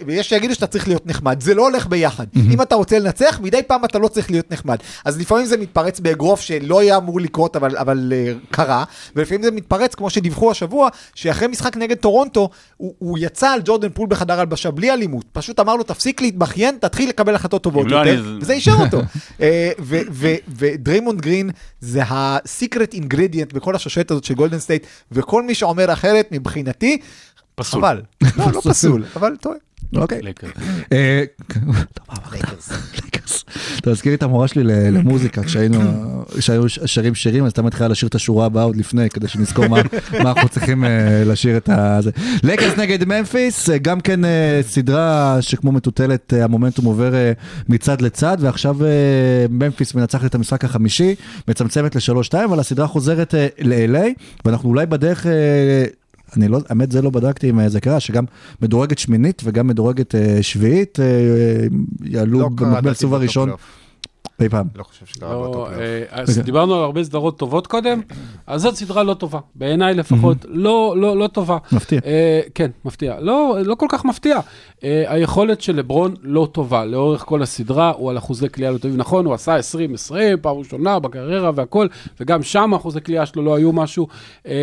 ויש שיגידו שאתה צריך להיות נחמד, זה לא הולך ביחד. אם אתה רוצה לנצח, מדי פעם אתה לא צריך להיות נחמד. אז לפעמים זה מתפרץ באגרוף שלא היה אמור לקרות, אבל, אבל אה, קרה, ולפעמים זה מתפרץ, כמו שדיווחו השבוע, שאחרי משחק נגד טורונטו, הוא, הוא יצא על ג'ורדן פול בחדר הלבשה בלי אלימות, פשוט אמר לו, תפסיק להתבכיין, תתחיל לקבל החלטות טובות לא, יותר, אני- וזה אישר אותו. (laughs) אה, ודריימונד גרין זה ה-secret ingredient בכל השושלת הזאת של גולדן סטייט, וכל מי שאומר אחרת, מבחינתי, פסול. חבל. (laughs) לא, לא פסול, אבל טועה. אוקיי. אה. אתה מזכיר לי את המורה שלי למוזיקה, ש- שרים שירים, אז אתה מתחילה לשיר את השורה הבאה עוד לפני, כדי שנזכור מה (laughs) אנחנו צריכים אה, לשיר את הזה. לייקרס נגד ממפיס, אה, גם כן סדרה שכמו מטוטלת, המומנטום עובר מצד לצד, ועכשיו ממפיס מנצחת את המשחק החמישי, מצמצמת ל-3-2, אבל הסדרה חוזרת ל-LA, ואנחנו אולי בדרך... אני לא, האמת זה לא בדקתי אם אה, זה קרה, שגם מדורגת שמינית וגם מדורגת אה, שביעית אה, יעלו לא במקביל לסיבוב הראשון בפלייאוף. אי פעם. לא חושב שקרה לא, באותו פלייאוף. אה, אז דיברנו על הרבה סדרות טובות קודם, אז זאת סדרה לא טובה, בעיניי לפחות, לא, לא, לא טובה. מפתיע. אה, כן, מפתיע. לא, לא כל כך מפתיע. אה, היכולת של לברון לא טובה לאורך כל הסדרה, הוא על אחוזי קליעה לא טובים. נכון, הוא עשה 20-20, פעם ראשונה בקריירה והכל, וגם שם אחוזי קליעה שלו לא היו משהו. אה,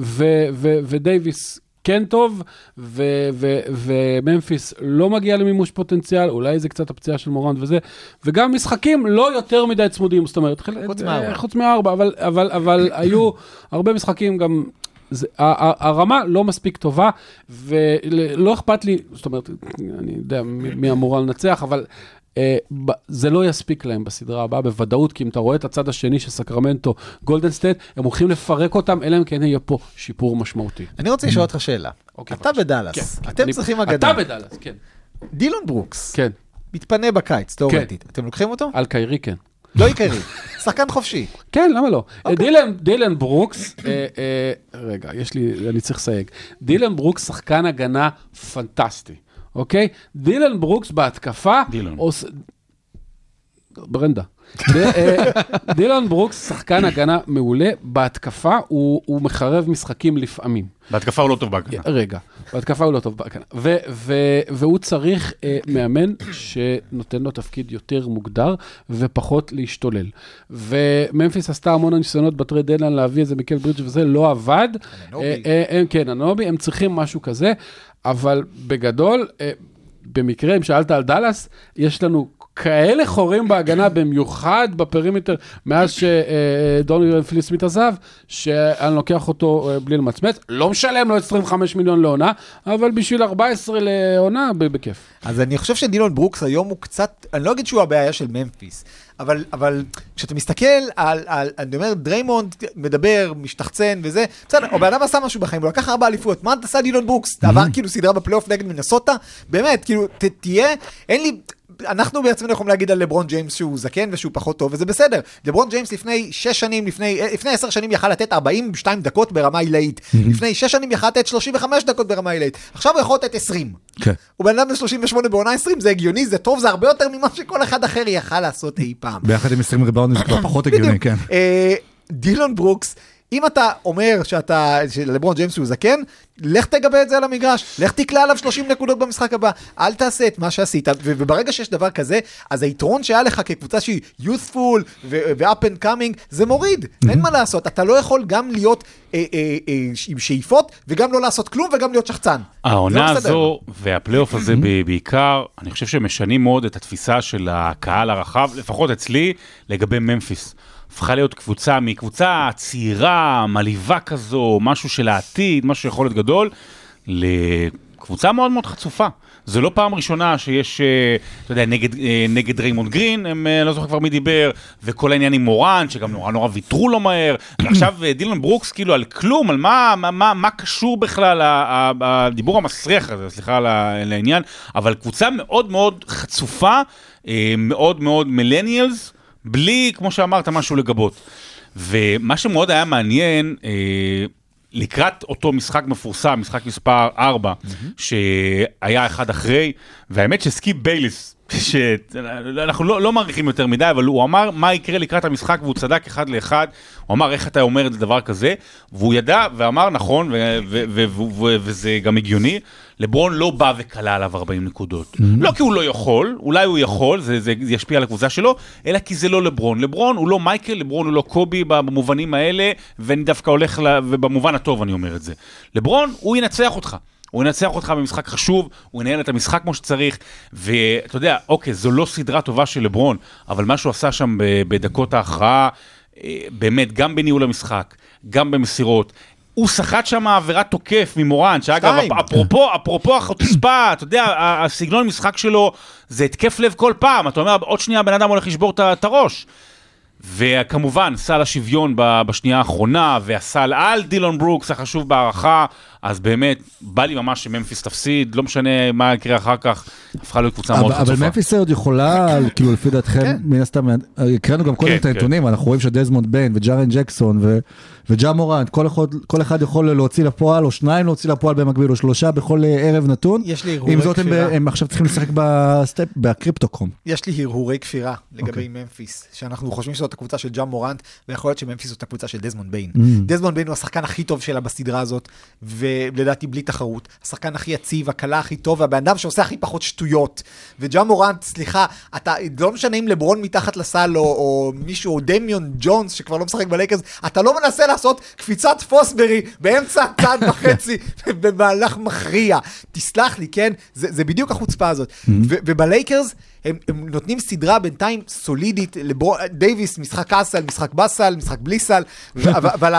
ו- ו- ודייוויס כן טוב, וממפיס לא מגיע למימוש פוטנציאל, אולי זה קצת הפציעה של מורנט וזה, וגם משחקים לא יותר מדי צמודים, זאת אומרת, חוץ אה, מארבע. חוץ מארבע, אבל, אבל, אבל (coughs) היו הרבה משחקים גם זה, הרמה לא מספיק טובה, ולא אכפת לי, זאת אומרת, אני יודע מי אמורה לנצח, אבל אה, זה לא יספיק להם בסדרה הבאה בוודאות, כי אם אתה רואה את הצד השני של סקרמנטו, גולדן סטייט, הם הולכים לפרק אותם, אלא אם כן יהיה פה שיפור משמעותי. אני רוצה לשאול אותך שאלה. אוקיי, אתה. בדאלאס, כן, אתם צריכים אתה אגדה. בדאלאס, כן. דילון ברוקס, כן, מתפנה בקיץ, תאורטית. אתם לוקחים אותו? על קיירי כן. לא קיירי. שחקן חופשי. (laughs) כן, למה לא? אוקיי. דילן, דילן ברוקס, אה, אה, רגע, יש לי, אני צריך לסייג. דילן ברוקס שחקן הגנה פנטסטי, אוקיי? דילן ברוקס בהתקפה, דילן. עוש- ברנדה. אה, דילן ברוקס שחקן הגנה מעולה, בהתקפה הוא, הוא מחרב משחקים לפעמים. בהתקפה הוא לא טוב בהגנה. רגע, בהתקפה הוא לא טוב בהגנה. ו- ו- והוא צריך אה, מאמן שנותן לו תפקיד יותר מוגדר ופחות להשתולל. וממפיס עשתה המון ניסיונות ב trade deadline להביא איזה מיקל ברידג'ס וזה לא עבד. אנונובי. אה, אה, אה, כן, אנובי, הם צריכים משהו כזה, אבל בגדול, אה, במקרה, אם שאלת על דאלאס, יש לנו כאלה חורים בהגנה, במיוחד ב perimeter, מאז שדוריאן פיני סמית עזב, שאני לוקח אותו אה, בלי למצמץ. לא משלם לו 25 מיליון לעונה, אבל בשביל 14 לעונה, בכיף. אז אני חושב שדילון ברוקס היום הוא קצת, אני לא אגיד שהוא הבעיה של ממפיס, אבל, אבל כשאתה מסתכל על, על, אני אומר, דריימונד מדבר, משתחצן וזה, בסדר, הבן אדם עשה משהו בחיים, הוא לקח ארבע אליפויות, מה עשה דילון ברוקס? עבר כאילו סדרה בפלייאוף נגד מנסוטה? באמת, כאילו, ת, תהיה, אין לי... אנחנו בעצמנו יכולים להגיד על לברון ג'יימס שהוא זקן ושהוא פחות טוב, וזה בסדר. לברון ג'יימס לפני 6 שנים, לפני, אה, לפני 10 שנים יכל לתת 42 דקות ברמה עילאית. לפני 6 שנים יכל לתת 35 דקות ברמה עילאית. עכשיו הוא יכול לתת 20. כן. הוא בן אדם בן 38 בעונה 20, זה הגיוני, זה טוב, זה הרבה יותר ממה שכל אחד אחר יכל לעשות אי פעם. ביחד עם 20 ריבאונדים זה כבר (coughs) פחות הגיוני. כן. אה, דילון ברוקס, אם אתה אומר שאתה, שלברון ג'יימס הוא זקן, לך תגבה את זה על המגרש, לך תקלע עליו 30 נקודות במשחק הבא, אל תעשה את מה שעשית, וברגע שיש דבר כזה, אז היתרון שהיה לך כקבוצה שהיא youthful ו-up and coming, זה מוריד, אין מה לעשות, אתה לא יכול גם להיות אה, אה, אה, עם שאיפות, וגם לא לעשות כלום, וגם להיות שחצן. העונה לא. הזו והפלייאוף הזה ב- בעיקר, אני חושב שהם משנים מאוד את התפיסה של הקהל הרחב, לפחות אצלי, לגבי ממפיס. הפכה להיות קבוצה מקבוצה צעירה, מלהיבה כזו, משהו של העתיד, משהו שיכול להיות גדול, לקבוצה מאוד מאוד חצופה. זו לא פעם ראשונה שיש, אה, אתה יודע, נגד, אה, נגד דריימונד גרין, הם, אה, לא זוכר כבר מי דיבר, וכל העניין עם מורן, שגם נורא נורא ויתרו לו מהר, (clears throat) ועכשיו דילן ברוקס, כאילו על כלום, על מה, מה, מה, מה קשור בכלל הדיבור המסריח הזה, סליחה העניין, אבל קבוצה מאוד מאוד חצופה, מאוד מאוד מילניאלס, בלי, כמו שאמרת, משהו לגבות. ומה שמאוד היה מעניין, אה, לקראת אותו משחק מפורסם, משחק מספר 4, שהיה אחד אחרי, והאמת שסקיפ בייליס, שאנחנו לא, לא מעריכים יותר מדי, אבל הוא אמר מה יקרה לקראת המשחק, והוא צדק אחד לאחד, הוא אמר איך אתה אומר את דבר כזה, והוא ידע ואמר נכון, ו- ו- ו- וזה גם הגיוני, לברון לא בא וכלה עליו 40 נקודות. לא כי הוא לא יכול, אולי הוא יכול, זה, זה, זה ישפיע על הקבוצה שלו, אלא כי זה לא לברון. לברון הוא לא מייקל, לברון הוא לא קובי במובנים האלה, ואני דווקא הולך, ל... ובמובן הטוב אני אומר את זה. לברון, הוא ינצח אותך. הוא ינצח אותך במשחק חשוב, הוא ינהל את המשחק כמו שצריך, ואתה יודע, אוקיי, זו לא סדרה טובה של לברון, אבל מה שהוא עשה שם בדקות ההכרעה, אה, באמת, גם בניהול המשחק, גם במסירות, הוא סחט שם עבירת תוקף ממורן, שאגב, אפרופו, אפרופו החוצפה, אתה יודע, הסגנון משחק שלו זה התקף לב כל פעם, אתה אומר, עוד שנייה הבן אדם הולך לשבור את הראש. וכמובן, סל השוויון בשנייה האחרונה, והסל על דילון ברוקס החשוב בהערכה, אז באמת, בא לי ממש שממפיס תפסיד, לא משנה מה יקרה אחר כך, הפכה להיות קבוצה מאוד אבל אבל חצופה. ממפיס עוד יכולה, כאילו לפי דעתכם, כן. מן הסתם, הקראנו גם קודם כן, את הנתונים, אנחנו רואים שדזמונד ביין וג'ארן ג'קסון ו- וג'ה מורנט, כל אחד- כל אחד יכול להוציא לפועל, או שניים להוציא לפועל במקביל, או שלושה בכל אה, ערב נתון. יש לי הרהורי עם זאת, הם כפירה. הם עכשיו צריכים לשחק בסטפ, בקריפטו קום. יש לי הרהורי כפירה לגבי אוקיי. ממפיס, שאנחנו חושבים שזאת הקבוצה של ג'ה מורנט, ויכול להיות שממפיס זאת הקבוצה של דזמונד ביין. Mm. דזמונד ביין הוא השחקן הכי טוב שלה בסדרה הזאת, ולדעתי בלי תחרות. השחקן הכי יציב, הקלע הכי טוב, והבן אדם שעושה הכי פחות שטויות. וג'ה מורנט, סליחה, אתה, לא משנה אם לברון מתחת לסל, או, או מישהו, או דמיאן ג'ונס, שכבר לא משחק בלייקרס, אתה לא מנסה לעשות קפיצת פוסברי באמצע הצעד (laughs) וחצי, במהלך מכריע. תסלח לי, כן? זה, זה בדיוק החוצפה הזאת. ו- ובלייקרס, הם, הם נותנים סדרה בינתיים סולידית, לבור... דייוויס, משחק בסל, משחק באסל, משחק בלי סל, אבל,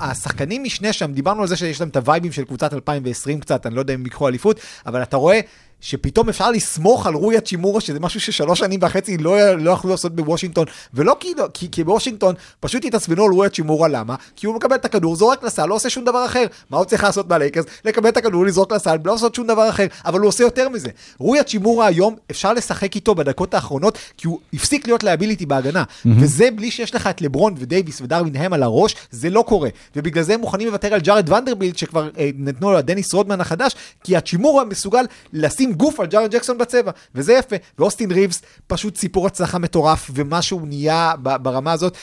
השחקני משנה שם, דיברנו על זה שיש להם את הווייבים של קבוצת 2020 קצת, אני לא יודע אם ייקחו אליפות, אבל אתה רואה... שפתאום אפשר לסמוך על רוי האצ'ימורה, שזה משהו ששלוש שנים וחצי לא, לא יכלו לעשות בוושינגטון, ולא כי, כי, כי בוושינגטון פשוט התעצבנו על רוי האצ'ימורה, למה? כי הוא מקבל את הכדור, זורק לסל, לא עושה שום דבר אחר. מה הוא צריך לעשות בלייקרס? לקבל את הכדור, לזרוק לסל, לא לעשות שום דבר אחר, אבל הוא עושה יותר מזה. רוי האצ'ימורה היום, אפשר לשחק איתו בדקות האחרונות, כי הוא הפסיק להיות liability בהגנה, וזה בלי שיש לך את לברון ודייוויס ודרווין על הראש, זה לא קורה. ובגלל זה הם מוכנים לוותר על ג'ארד ונדרבילד, שכבר אה, נתנו לו דניס רודמן החדש, כי האצ'ימורה מסוגל לשים גוף על ג'ארן ג'קסון בצבע, וזה יפה. ואוסטין ריבס פשוט סיפור הצלחה מטורף, ומה שהוא נהיה ברמה הזאת.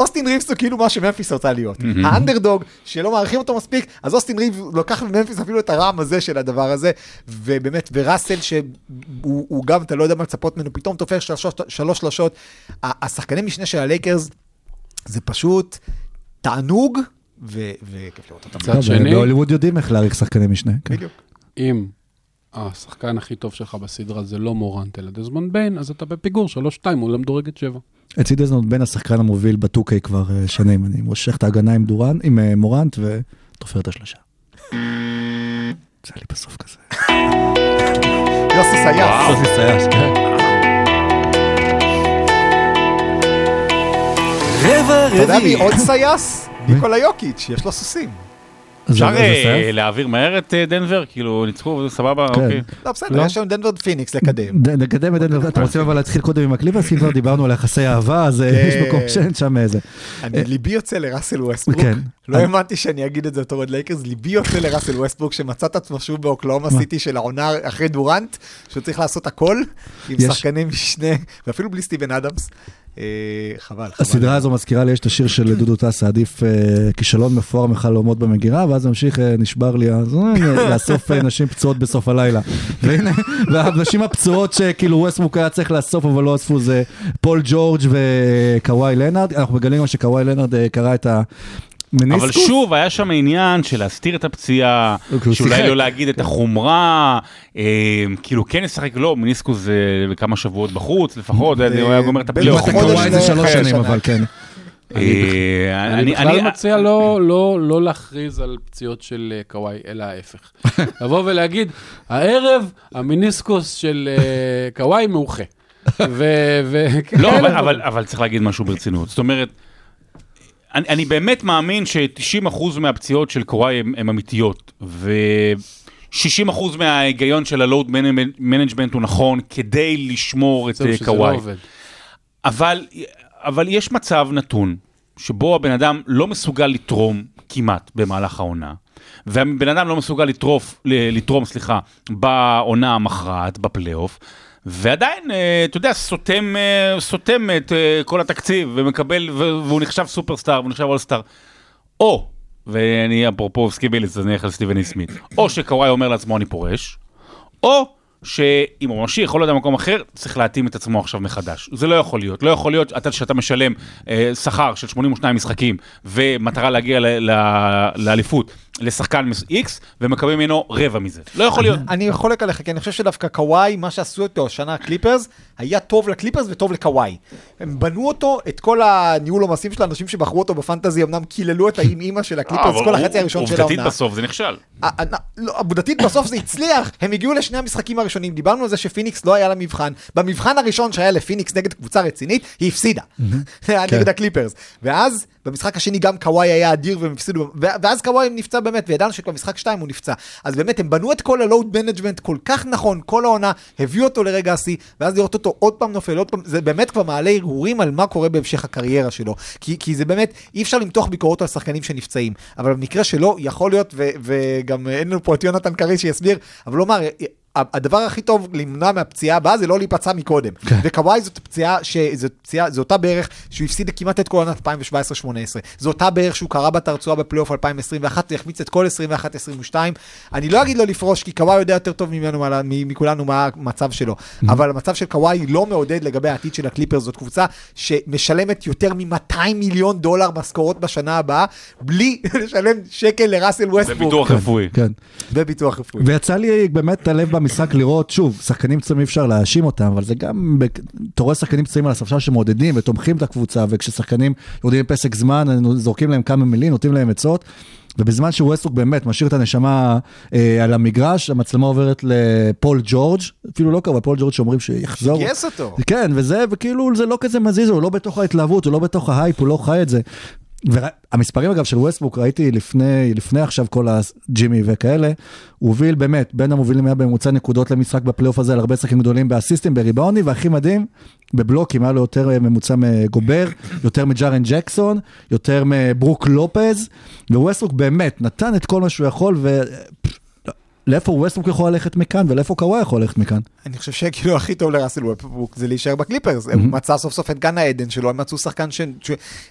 אוסטין ריבס הוא כאילו מה שממפיס רוצה להיות. האנדרדוג, שלא מעריכים אותו מספיק, אז אוסטין ריבס לוקח מממפיס אפילו את הרעם הזה של הדבר הזה, ובאמת, וראסל, שהוא הוא גם, אתה לא יודע מה לצפות ממנו, פתאום תופר שלוש שלוש שלושות. השחקני משנה של הלייקרס, זה פשוט תענוג, ו- וכיף לראות אותם. מצד שני, בהוליווד יודעים איך להעריך שחקני משנה. כן. בדיוק. אם השחקן הכי טוב שלך בסדרה זה לא מורנט אלא דזמונד ביין, אז אתה בפיגור 3-2 מול המדורגת 7. אצלי דזמונד ביין השחקן המוביל בטוקיי כבר אה, שנים. אני מושך את ההגנה עם דורן, עם אה, מורנט ותופר את השלושה. (laughs) זה לי בסוף כזה. (laughs) יוסי סייס. יוסי סייס, כן. רבע אתה יודע מי רביעי. עוד סייס? (laughs) ניקולה יוקיץ', יש לו סוסים. אפשר אה? להעביר מהר את אה, דנבר? כאילו, ניצחו, וזה סבבה, כן. אוקיי. לא, בסדר, לא? יש לנו דנבר פיניקס לקדם. נקדם את דנבר, אתם רוצים אבל להתחיל קודם עם הקליפרס, אם כבר דיברנו על יחסי אהבה, אז אה, יש כן. מקום שאין שם איזה. אני, ליבי יוצא לראסל ווסטברוק. כן. לא האמנתי שאני אגיד את זה בתור אוהד לייקרס, ליבי יוצא לראסל ווסטברוק, שמצא את עצמו שוב באוקלהומה מה? סיטי של העונה אחרי דורנט, שהוא צריך לעשות הכל, עם יש- שחקנים משנה, ואפילו בלי סטיבן אדמס. אה, חבל, חבל. הסדרה הזו מזכירה לי, יש את השיר של דודו טסה, עדיף אה, כישלון מפואר מחלומות במגירה, ואז ממשיך, אה, נשבר לי, אז (laughs) לאסוף נשים פצועות בסוף הלילה. והנה, והנשים הפצועות שכאילו ווסטברוק היה צריך לאסוף, אבל לא אספו, זה פול ג'ורג' וקוואי לנארד. אנחנו מגלים גם שקוואי לנארד קרא את המניסקוס. אבל שוב, היה שם עניין של להסתיר את הפציעה, הוא שאולי. לא להגיד את החומרה, אה, כאילו כן לשחק, לא, מיניסקוס זה כמה שבועות בחוץ לפחות, הוא היה גומר את ב- הפלייאוף. לעומת חודש הקוואי זה לפני שלוש חיי שנים. אבל כן. אה, אני בכלל מציע לא, לא, לא להכריז על פציעות של אה, קוואי, אלא ההפך. (laughs) לבוא ולהגיד, הערב המיניסקוס של אה, קוואי מאוחה. (laughs) לא. אבל, אבל צריך להגיד משהו ברצינות. זאת אומרת, אני, אני באמת מאמין ש-90% מהפציעות של קוואי הן אמיתיות, ו-60% מההיגיון של ה load management הוא נכון כדי לשמור את לא קוואי. עובד. אבל, אבל יש מצב נתון, שבו הבן אדם לא מסוגל לתרום כמעט במהלך העונה, והבן אדם לא מסוגל לטרוף, ל- לתרום, סליחה, בעונה המכרעת, בפלייאוף, ועדיין, אה, אתה יודע, סותם, אה, סותם את אה, כל התקציב, ומקבל, והוא נחשב סופרסטאר, והוא נחשב אולסטאר. או, ואני אפרופו סקיבילס, אז אני אלך אי סמית, או שקוואי אומר לעצמו אני פורש, או שאם הוא ממשיך או לא יודע במקום אחר, צריך להתאים את עצמו עכשיו מחדש. זה לא יכול להיות. לא יכול להיות אתה, שאתה משלם שכר של 82 משחקים ומטרה להגיע לאליפות לשחקן X ומקבל ממנו רבע מזה. לא יכול להיות. אני חולק עליך, כי אני חושב שדווקא קוואי, מה שעשו איתו השנה הקליפרס, היה טוב לקליפרס וטוב לקוואי. הם בנו אותו, את כל הניהול עומסים של האנשים שבחרו אותו בפנטזי, אמנם קיללו את האם אימא של הקליפרס, אבל כל החצי הראשון של עובדתית העונה. בסוף זה נכשל. אה, אה, לא, עובדתית בסוף זה הצליח, הם הגיעו לשני המשחקים הראשונים, דיברנו על זה שפיניקס לא היה לה מבחן, במבחן הראשון שהיה לפיניקס נגד קבוצה רצינית, היא הפסידה, (laughs) נגד הקליפרס, ואז במשחק השני גם קוואי היה אדיר והם הפסידו, ואז קוואי נפצע באמת, וידענו שבמשחק 2 הוא נפצע, אז באמת הם בנו את כל ה load management כל כך נכון, כל העונה, הביאו אותו לרגע השיא, ואז לראות אותו עוד פעם נופל, עוד פעם, זה באמת כבר מעלה הרהורים על מה קורה בהמשך הקריירה שלו, כי, כי זה באמת, אי אפשר למתוח ביקורות על שחקנים שנפצעים, אבל במקרה שלו, יכול להיות, ו- וגם אין לנו פה את יונתן קריס שיסביר, אבל לומר, הדבר הכי טוב למנוע מהפציעה הבאה זה לא להיפצע מקודם. כן. וקוואי זאת פציעה, זאת פציעה, זו אותה בערך שהוא הפסיד כמעט את כל עונת 2017-2018. זו אותה בערך שהוא קרא בת הרצועה בפלייאוף 2021, והחמיץ את כל 21-22. אני לא אגיד לו לפרוש, כי קוואי יודע יותר טוב ממנו, מכולנו מה המצב שלו. אבל המצב של קוואי לא מעודד לגבי העתיד של הקליפרס. זאת קבוצה שמשלמת יותר מ-200 מיליון דולר משכורות בשנה הבאה, בלי (laughs) לשלם שקל לראסל זה ווסטבורג. ביטוח רפואי. כן. וביטוח רפואי. ויצא לי באמת את הלב במשחק לראות, שוב, שחקנים צעירים אי אפשר להאשים אותם, אבל זה גם, אתה רואה שחקנים צעירים על הספסל שמעודדים ותומכים את הקבוצה, וכששחקנים יורדים בפסק זמן, זורקים להם כמה מילים, נותנים להם עצות. ובזמן שווסטרוק באמת משאיר את הנשמה אה, על המגרש, המצלמה עוברת לפול ג'ורג', אפילו לא קרבה, פול ג'ורג' שאומרים שיחזור. גייס אותו. כן, וזה, וכאילו זה לא כזה מזיז, הוא לא בתוך ההתלהבות, הוא לא בתוך ההייפ, הוא לא חי את זה. והמספרים אגב של ווסטברוק ראיתי לפני, לפני עכשיו כל הג'ימי וכאלה, הוא הוביל באמת, בין המובילים היה בממוצע נקודות למשחק בפלייאוף הזה על הרבה שחקנים גדולים באסיסטים, בריבאונדים, והכי מדהים, בבלוקים היה לו יותר אה, ממוצע מגובר, יותר מג'ארן ג'קסון, יותר מברוק לופז, ווווסטברוק באמת נתן את כל מה שהוא יכול, ו... לאיפה ווסטברוק יכול ללכת מכאן ולאיפה קוואי יכול ללכת מכאן. אני חושב שכאילו הכי טוב לראסל ווסטברוק זה להישאר בקליפרס. הוא מצא סוף סוף את גן העדן שלו, הם מצאו שחקן ש...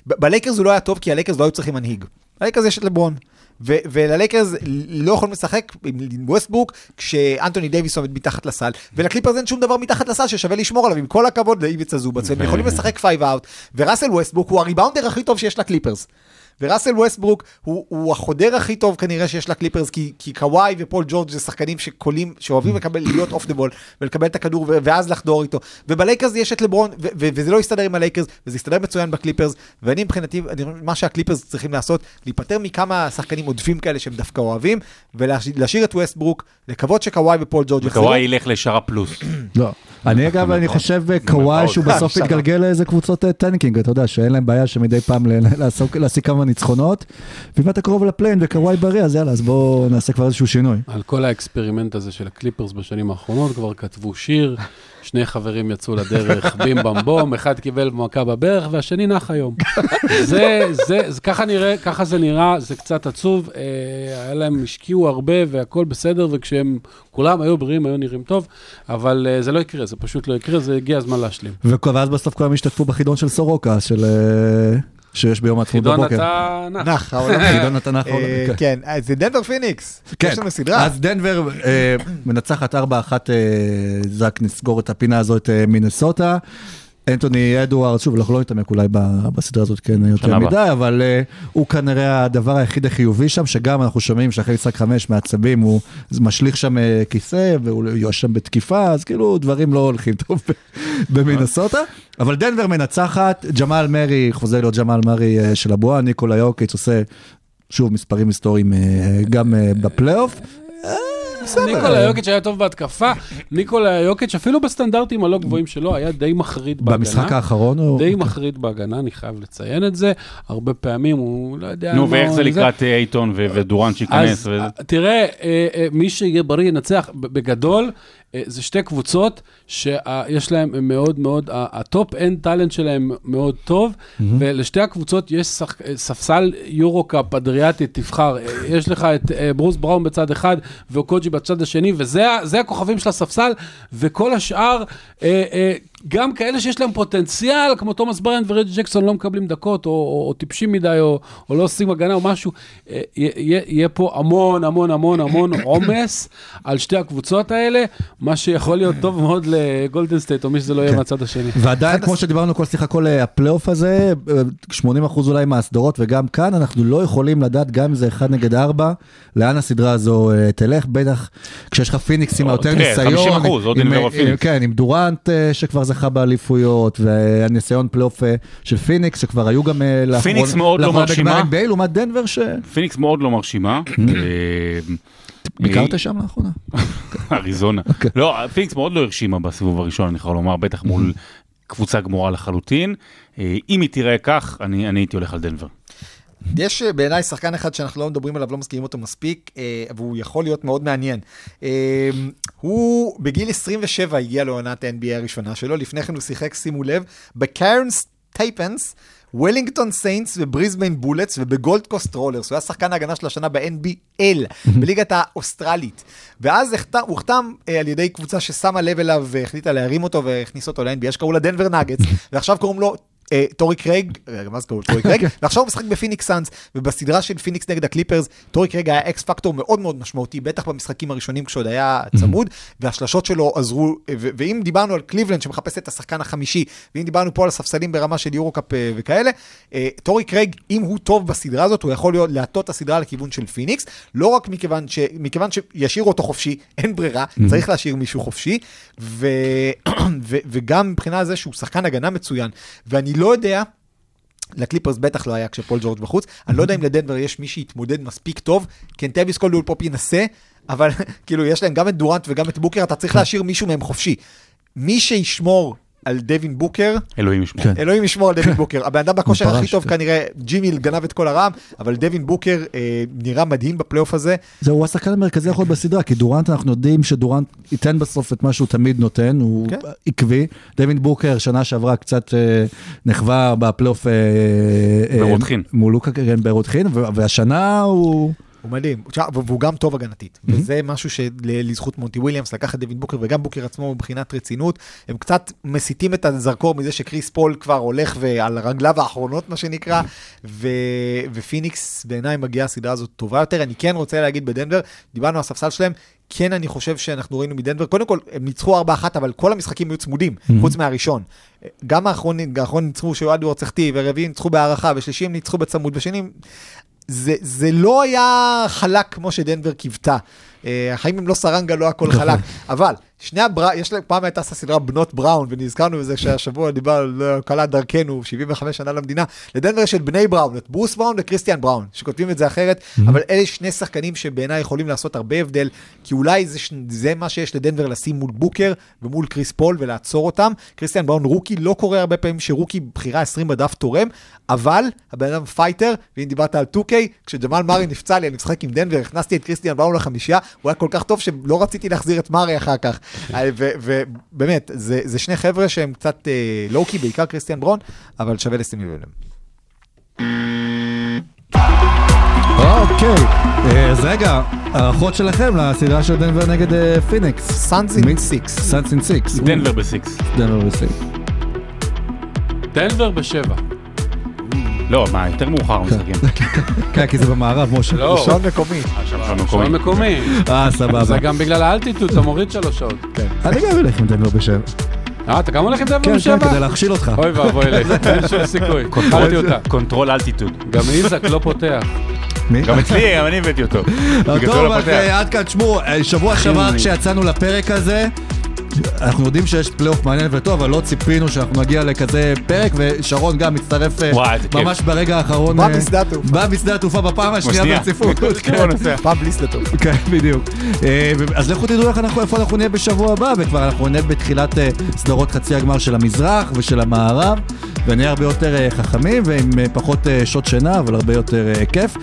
בלייקרס הוא לא היה טוב כי הלייקרס לא היו צריכים מנהיג. ללייקרס יש את לברון. ו- וללייקרס לא יכולים לשחק עם ווסטברוק כשאנטוני דייוויס עומד מתחת לסל, ולקליפרס אין שום דבר מתחת לסל ששווה לשמור עליו, עם כל הכבוד לאיביצה זובאץ, והם יכולים לשחק five out, וראסל ווסטברוק הוא הריבאונדר הכי טוב שיש לקליפרס. וראסל ווסטברוק הוא, הוא החודר הכי טוב כנראה שיש לקליפרס, כי, כי קוואי ופול ג'ורג' זה שחקנים שקולים, שאוהבים לקבל, להיות off the ball, ולקבל את הכדור ו- ואז לחדור איתו. ובלייקרס יש את לברון, ו- ו- וזה לא יסתדר עם הלייקרס, וזה יסתדר מצוין בקליפרס, ואני מבחינתי, אני, מה שהקליפרס צריכים לעשות, להיפטר מכמה שחקנים עודפים כאלה שהם דווקא אוהבים, ולהשאיר את ווסטברוק, לקוות שקוואי ופול ג'ורג' יחזרו. וקוואי ילך לשאר הפלוס. (clears throat) לא. אני אגב, אני חושב אה, קוואי שהוא בסוף. (laughs) יתגלגל לאיזה קבוצות אה, טנקינג, אתה יודע, שאין להם בעיה שמדי פעם ל- לעסוק- להשיג כמה ניצחונות. ואם אתה קרוב לפליין וקוואי בריא, אז יאללה, אז בואו נעשה כבר איזשהו שינוי. על כל האקספרימנט הזה של הקליפרס בשנים האחרונות, כבר כתבו שיר, שני חברים יצאו לדרך (laughs) בים במבום, אחד קיבל מכה בברך והשני נח היום. (laughs) זה, זה, זה, ככה נראה, ככה זה נראה, זה קצת עצוב, אה, היה להם, השקיעו הרבה והכל בסדר, וכשהם כולם היו בריאים, היו נראים טוב, אבל אה, זה לא יקרה, זה פשוט לא יקרה, זה הגיע הזמן להשלים. ואז בסוף כולם השתתפו בחידון של סורוקה, של... אה, שיש ביום העצמאות חידון בבוקר. אתה נח. נח, העולם. (laughs) חידון התנ"ך אה, העולמי, כן. כן, אז זה דנבר פיניקס. כן, יש לנו סדרה. אז דנבר אה, מנצחת 4-1, אה, זק נסגור את הפינה הזאת, אה, מינסוטה. אנטוני אדוארד, שוב, אנחנו לא נתעמק אולי בסדרה הזאת כן יותר. מדי, אבל אה, הוא כנראה הדבר היחיד החיובי שם, שגם אנחנו שומעים שאחרי משחק חמש מעצבים, הוא משליך שם אה, כיסא, והוא יואשם בתקיפה, אז כאילו דברים לא הולכים טוב במינסוטה. אבל דנבר מנצחת, ג'מאל מרי חוזר להיות ג'מאל מרי אה, של הבועה, ניקולה יוקיץ' עושה שוב מספרים היסטוריים אה, גם אה, בפלייאוף. ניקולה יוקיץ' היה טוב בהתקפה, ניקולה יוקיץ' אפילו בסטנדרטים הלא גבוהים שלו היה די מחריד בהגנה. במשחק האחרון הוא... די מחריד בהגנה, אני חייב לציין את זה. הרבה פעמים הוא לא יודע... נו, מה- ואיך זה לקראת אה, אייטון ו- ודורן שייכנס? אה, תראה, אה, אה, מי שיהיה בריא ינצח. בגדול, אה, זה שתי קבוצות שיש להם מאוד מאוד, ה- הטופ אנד טאלנט שלהם מאוד טוב, ולשתי הקבוצות יש שח- אה, ספסל יורו-קאפ אדריאטי, תבחר. אה, יש לך את אה, ברוס בראון בצד אחד ואוקוג'י בצד השני, וזה הכוכבים של הספסל, וכל השאר, אה, אה, גם כאלה שיש להם פוטנציאל, כמו תומאס בריינד ורג'י ג'קסון, לא מקבלים דקות, או, או, או טיפשים מדי, או, או לא עושים הגנה או משהו, אה, יהיה- יהיה יהיה פה המון המון המון המון (coughs) עומס על שתי הקבוצות האלה, מה שיכול להיות טוב מאוד לגולדן סטייט, או מי שזה לא יהיה כן. מהצד השני. ועדיין, כמו שדיברנו כל שיחה, כל אה, הפלייאוף הזה, אה, 80 אחוז אולי מהסדרות, וגם כאן אנחנו לא יכולים לדעת, גם אם זה 1 נגד 4, לאן הסדרה הזו אה, תלך, בטח כשיש לך פיניקס עם היותר ניסיון. 50%, עוד עם, אה. כן, עם דורנט אה, שכבר זכה באליפויות, והניסיון פלייאוף אה, של פיניקס, שכבר היו גם אה, לאחרונה- פיניקס מאוד לא מרשימה. NBA, לעומת דנבר ש... פיניקס מאוד לא מרשימה. (clears throat) אה, ביקרת שם לאחרונה? (laughs) אריזונה. אוקיי. לא, פיניקס מאוד לא הרשימה בסיבוב הראשון, אני יכול לומר, בטח מול קבוצה גמורה לחלוטין. אם היא תראה כך, אני הייתי הולך על דנבר. יש אה, בעיניי שחקן אחד שאנחנו לא מדברים עליו, לא מזכירים אותו מספיק, אה, והוא יכול להיות מאוד מעניין. אה, הוא בגיל 27 הגיע לעונת ה-NBA הראשונה שלו, לפני כן הוא שיחק, שימו לב, בקרנס טייפנס, וולינגטון סיינטס ובריזביין בולטס ובגולד קוסט רולרס, הוא היה שחקן ההגנה של השנה ב-NBL, (laughs) בליגת האוסטרלית. ואז הוא הוחתם על ידי קבוצה ששמה לב אליו והחליטה להרים אותו והכניס אותו ל-NBA, שקראו לה דנבר נאגטס, (laughs) ועכשיו קוראים לו טורי קרייג, רגע, מה זה קוראים? טורי קרייג, (laughs) ועכשיו הוא משחק בפיניקס סאנס, ובסדרה של פיניקס נגד הקליפרס, טורי קרייג היה X factor מאוד מאוד משמעותי, בטח במשחקים הראשונים כשעוד היה צמוד, והשלשות שלו עזרו, ו- ואם דיברנו על קליבלנד שמחפש את השחקן החמישי, ואם דיברנו פה על הספסלים ברמה של יורו-קאפ אה, וכאלה, אה, טורי קרייג, אם הוא טוב בסדרה הזאת, הוא יכול להטות את הסדרה לכיוון של פיניקס, לא רק מכיוון, ש, מכיוון שישאירו אותו חופשי, (laughs) אין ברירה, צריך להשאיר מישהו חופשי, ו, (clears throat) ו, וגם מבחינה זה שהוא שחקן הגנה מצוין, ואני לא יודע, לקליפרס בטח לא היה כשפול ג'ורג' בחוץ, אני לא יודע אם לדנבר יש מי שיתמודד מספיק טוב, קנטביוס קולדוול פופ ינסה, אבל (laughs) כאילו יש להם גם את דורנט וגם את בוקר, אתה צריך להשאיר מישהו מהם חופשי. מי שישמור על דווין בוקר, אלוהים ישמור. כן. אלוהים ישמור על דווין בוקר. הבן אדם בכושר הכי טוב כן. כנראה, ג'ימי גנב את כל הרעם, אבל דווין בוקר אה, נראה מדהים בפלייאוף הזה. זהו, הוא השחקן המרכזי יכול להיות בסדרה, כי דורנט, אנחנו יודעים שדורנט ייתן בסוף את מה שהוא תמיד נותן, הוא כן. עקבי. דווין בוקר, שנה שעברה קצת אה, נכווה בפלייאוף... אה, אה, ברותחין. מול לוקה, כן, ברותחין, והשנה הוא... הוא מדהים, והוא גם טוב הגנתית, וזה משהו שלזכות מונטי וויליאמס לקח את דווין בוקר וגם בוקר עצמו מבחינת רצינות, הם קצת מסיטים את הזרקור מזה שקריס פול כבר הולך ועל רגליו האחרונות מה שנקרא, ו... ופיניקס בעיניי מגיעה הסדרה הזאת טובה יותר, אני כן רוצה להגיד בדנבר, דיברנו על הספסל שלהם, כן אני חושב שאנחנו ראינו מדנבר, קודם כל הם ניצחו 4-1 אבל כל המשחקים היו צמודים, חוץ מהראשון. גם האחרון, האחרון ניצחו שיועד וורצחתי, ורביעי ניצחו בהערכה, ושלישי הם ניצחו בצמוד, ושני זה, זה לא היה חלק כמו שדנבר קיוותה. אה, החיים הם לא סרנגה, לא הכל חלק. אבל, שני הבר... יש להם, פעם הייתה סדרה בנות בראון, ונזכרנו בזה כשהשבוע דיבר על אה, קלה דרכנו, 75 שנה למדינה. לדנבר יש את בני בראון, את ברוס בראון וכריסטיאן בראון, שכותבים את זה אחרת, אבל אלה שני שחקנים שבעיניי יכולים לעשות הרבה הבדל, כי אולי זה, זה מה שיש לדנבר לשים מול בוקר ומול קריס פול ולעצור אותם. קריסטיאן בראון רוקי, לא קורה הרבה פעמים שרוקי בחירה 20 בדראפט תורם, אבל הבן אדם פייטר, ואם דיברת על 2K, כשג'מאל מארי נפצע לי, אני משחק עם דנבר, הכנסתי את קריסטיאן בראון לחמישייה, הוא היה כל כך טוב שלא רציתי להחזיר את מארי אחר כך. (laughs) אה, ו- ובאמת, זה, זה שני חבר'ה שהם קצת אה, low-key, בעיקר קריסטיאן בראון, אבל שווה לשים לב אליהם. אוקיי, אה, אז רגע, הערכות שלכם לסדרה של דנבר נגד אה, פיניקס. סאנס אין סיקס. סאנס אין סיקס. דנבר בסיקס. דנבר בסיקס. דנבר בשבע. לא, מה, יותר מאוחר המשחקים. (laughs) כן, כי זה במערב, משה. לא, שעון מקומי. שעון מקומי. אה, סבבה. זה גם בגלל ה altitude, אתה מוריד שלוש שעות. אני גם אלך עם דנבר בשבע. אה, אתה גם הולך עם דנבר כן, כן, בשבע? כדי להכשיל אותך. אוי ואבוי לי, אין שום סיכוי. אכלתי אותה. control altitude. גם איזק לא פותח. גם אצלי, גם אני הבאתי אותו. טוב, לא אז. אה, עד כאן, תשמעו, אה, שבוע שעבר כשיצאנו לפרק הזה, אנחנו יודעים שיש פלייאוף מעניין וטוב, אבל לא ציפינו שאנחנו נגיע לכזה פרק, ושרון גם מצטרף אה. ממש ברגע האחרון. בא אה, משדה התעופה. בא משדה התעופה בפעם השנייה. ברציפות. פעם בלי שדה טוב. כן, בדיוק. אה, אז לכו תדעו איפה אנחנו נהיה בשבוע הבא, וכבר אנחנו נהיה בתחילת אה, סדרות חצי הגמר של המזרח ושל המערב, ונהיה הרבה יותר אה, חכמים ועם אה, פחות אה, שעות שינה, אבל הרבה יותר אה, כיף.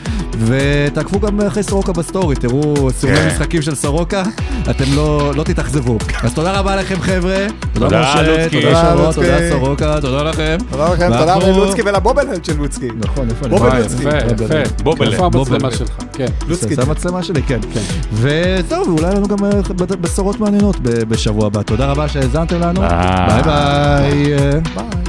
ותעקבו גם אחרי סורוקה בסטורי, תראו סיומי כן. משחקים של סורוקה, אתם לא, לא תתאכזבו. אז תודה רבה לכם חבר'ה. תודה, משה, לוצקי. תודה שרון, לוצקי. תודה סורוקה, תודה לכם. תודה לכם, תודה ואנחנו- ללוצקי ול bobblehead של לוצקי. נכון, איפה אני? לוצקי. יפה, יפה. בובלה. איפה המצלמה בובלה. שלך? כן. לוצקי. זה המצלמה שלי, כן. וזהו, ואולי לנו גם אה, בשורות מעניינות בשבוע הבא. תודה רבה שהאזנתם לנו. ביי. ביי ביי. ביי.